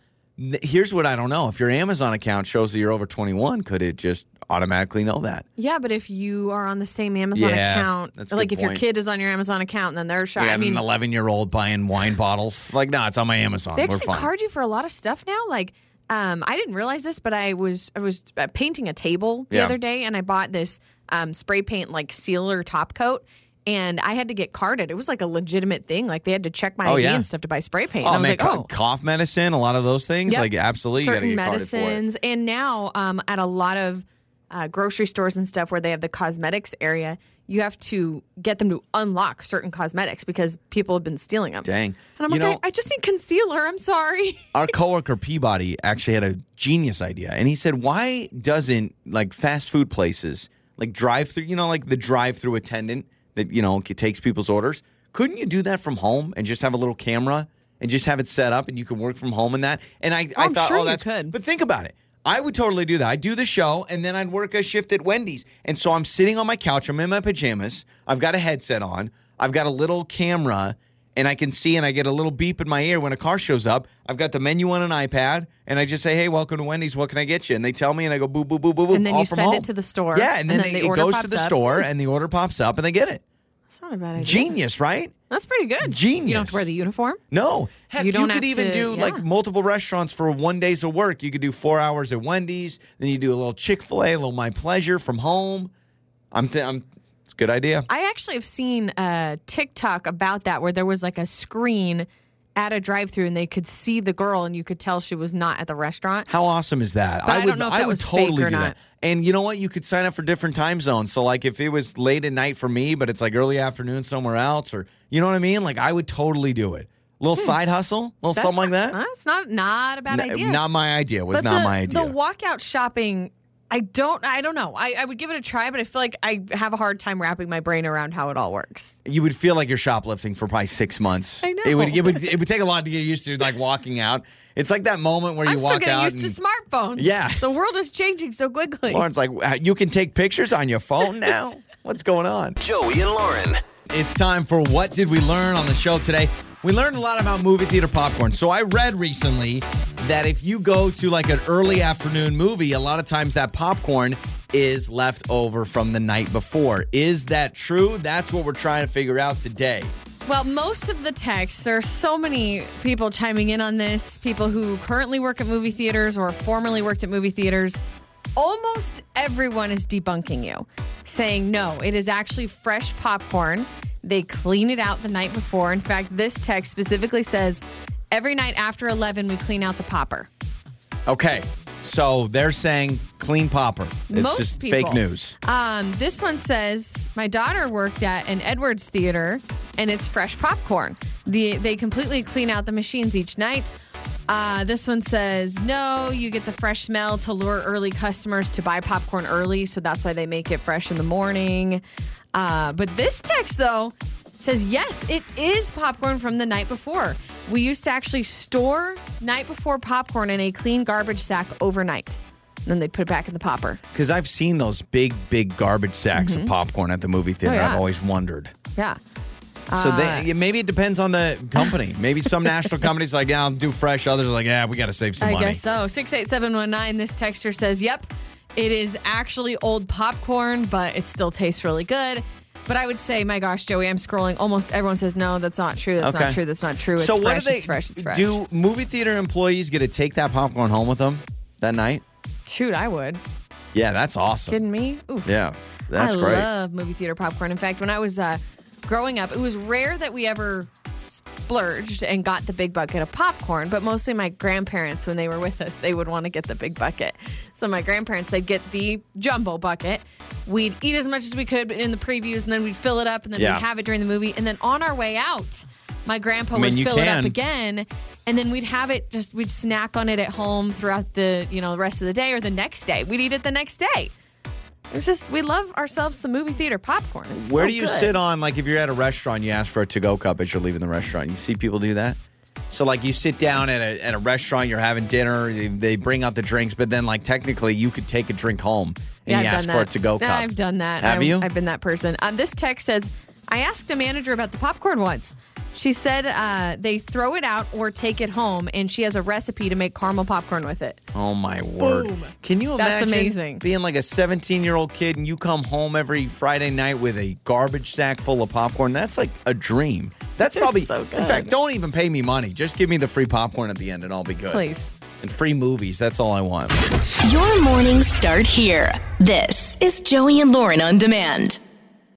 S2: here's what I don't know. If your Amazon account shows that you're over 21, could it just automatically know that?
S3: Yeah, but if you are on the same Amazon
S2: Yeah,
S3: account,
S2: that's
S3: like if your kid is on your Amazon account and then they're
S2: You
S3: shopping, I mean,
S2: an 11 year old buying wine bottles. Like, no, it's on my Amazon.
S3: they actually card you for a lot of stuff now. Like, um, I didn't realize this, but I was I was uh, painting a table the
S2: Yeah.
S3: other day, and I bought this um, spray paint like sealer top coat. And I had to get carded. It was like a legitimate thing. Like they had to check my
S2: Oh,
S3: ID
S2: yeah.
S3: and stuff to buy spray paint.
S2: Oh,
S3: and I was
S2: man,
S3: like, oh,
S2: cough medicine, a lot of those things.
S3: Yep.
S2: Like, absolutely, you got to
S3: certain
S2: get carded for it.
S3: medicines. And now um, at a lot of uh, grocery stores and stuff where they have the cosmetics area, you have to get them to unlock certain cosmetics because people have been stealing them.
S2: Dang.
S3: And I'm
S2: You
S3: like,
S2: know-
S3: I, I just need concealer. I'm sorry.
S2: Our coworker Peabody actually had a genius idea, and he said, "Why doesn't like fast food places, like drive-through, you know, like the drive-through attendant that you know it takes people's orders? Couldn't you do that from home and just have a little camera and just have it set up, and you can work from home and that?" And I, I oh,
S3: I'm
S2: thought,
S3: sure
S2: oh, that's
S3: could.
S2: But think about it. I would totally do that. I'd do the show and then I'd work a shift at Wendy's. And so I'm sitting on my couch. I'm in my pajamas. I've got a headset on. I've got a little camera and I can see and I get a little beep in my ear when a car shows up. I've got the menu on an iPad and I just say, hey, welcome to Wendy's. What can I get you? And they tell me and I go, boo, boo, boo, boo, boo.
S3: And then you send it
S2: home.
S3: to the store,
S2: Yeah. And then,
S3: and then
S2: they-
S3: the
S2: it goes to the
S3: up.
S2: store and the order pops up and they get it.
S3: It's not a bad idea.
S2: Genius, right?
S3: That's pretty good.
S2: Genius.
S3: You don't have to wear the uniform.
S2: No. Heck,
S3: You
S2: you, could even
S3: to-
S2: do
S3: yeah.
S2: like multiple restaurants for one days of work. You could do four hours at Wendy's, then you do a little Chick fil A, a little My Pleasure from home. I'm, th- I'm it's a good idea.
S3: I actually have seen a TikTok about that where there was like a screen at a drive-through and they could see the girl and you could tell she was not at the restaurant.
S2: How awesome is that?
S3: But I
S2: would
S3: don't know if that
S2: would totally
S3: or
S2: do
S3: not.
S2: that. And you know what? You could sign up for different time zones. So like if it was late at night for me, but it's like early afternoon somewhere else, or you know what I mean? Like I would totally do it. little side hustle, little
S3: Hmm. That's
S2: something like that.
S3: That's not not a bad
S2: N-
S3: idea.
S2: Not my idea. Was
S3: but
S2: not
S3: the,
S2: my idea.
S3: The walkout shopping, I don't. I don't know. I, I would give it a try, but I feel like I have a hard time wrapping my brain around how it all works.
S2: you would feel like you're shoplifting for probably six months.
S3: I know.
S2: It would, it would. It would take a lot to get used to, like walking out. It's like that moment where you
S3: I'm still getting
S2: out.
S3: used to smartphones.
S2: Yeah.
S3: the world is changing so quickly.
S2: Lauren's like, you can take pictures on your phone now. What's going on?
S4: Joey and Lauren.
S2: It's time for what did we learn on the show today? We learned a lot about movie theater popcorn. So I read recently that if you go to like an early afternoon movie, a lot of times that popcorn is left over from the night before. Is that true? That's what we're trying to figure out today.
S3: Well, most of the texts, there are so many people chiming in on this, people who currently work at movie theaters or formerly worked at movie theaters. Almost everyone is debunking you, saying no, it is actually fresh popcorn. They clean it out the night before. In fact, this text specifically says every night after 11, we clean out the popper.
S2: Okay. So they're saying clean popper. It's
S3: Most
S2: just
S3: people.
S2: fake news.
S3: Um, this one says my daughter worked at an Edwards theater, and it's fresh popcorn. The they completely clean out the machines each night. Uh, this one says no, you get the fresh smell to lure early customers to buy popcorn early, so that's why they make it fresh in the morning. Uh, but this text though says yes, it is popcorn from the night before. We used to actually store night before popcorn in a clean garbage sack overnight. Then they put it back in the popper.
S2: Because I've seen those big, big garbage sacks of popcorn at the movie theater.
S3: Mm-hmm. Oh, yeah.
S2: I've always wondered.
S3: Yeah.
S2: So
S3: Uh,
S2: they, maybe it depends on the company. Maybe some national companies like, yeah, I'll do fresh. Others are like, yeah, we got to save some
S3: I
S2: money.
S3: I guess so. 68719, this texter says, yep, it is actually old popcorn, but it still tastes really good. But I would say, my gosh, Joey, I'm scrolling. Almost everyone says, no, that's not true. That's
S2: Okay.
S3: not true. That's not true. It's
S2: so
S3: fresh.
S2: what do they
S3: it's fresh. It's fresh.
S2: do? Movie theater employees get to take that popcorn home with them that night?
S3: Shoot, I would.
S2: Yeah, that's awesome.
S3: Kidding me? Oof.
S2: Yeah, that's great.
S3: I
S2: great.
S3: love movie theater popcorn. In fact, when I was uh, growing up, it was rare that we ever splurged and got the big bucket of popcorn, but mostly my grandparents, when they were with us, they would want to get the big bucket. So my grandparents, they'd get the jumbo bucket. We'd eat as much as we could in the previews, and then we'd fill it up, and then
S2: Yeah.
S3: we'd have it during the movie. And then on our way out, my grandpa
S2: I mean,
S3: would fill it up again, and then we'd have it just we'd snack on it at home throughout the you know the rest of the day or the next day. We'd eat it the next day. It's just we love ourselves some movie theater popcorn. It's
S2: Where
S3: so
S2: do you
S3: good.
S2: sit on like if you're at a restaurant, you ask for a to-go cup as you're leaving the restaurant. You see people do that. So like you sit down at a at a restaurant, you're having dinner, they, they bring out the drinks, but then like technically you could take a drink home and
S3: Yeah,
S2: you
S3: I've
S2: ask for a to-go
S3: Yeah,
S2: cup.
S3: I've done that.
S2: Have
S3: I,
S2: you?
S3: I've been that person. Um, this text says, I asked a manager about the popcorn once. She said uh, they throw it out or take it home, and she has a recipe to make caramel popcorn with it.
S2: Oh my word!
S3: Boom.
S2: Can you
S3: That's
S2: imagine
S3: amazing.
S2: being like a 17 year old kid and you come home every Friday night with a garbage sack full of popcorn? That's like a dream. That's
S3: It's
S2: probably.
S3: so
S2: In fact, don't even pay me money. Just give me the free popcorn at the end, and I'll be good.
S3: Please.
S2: And free movies. That's all I want.
S1: Your mornings start here. This is Joey and Lauren on demand.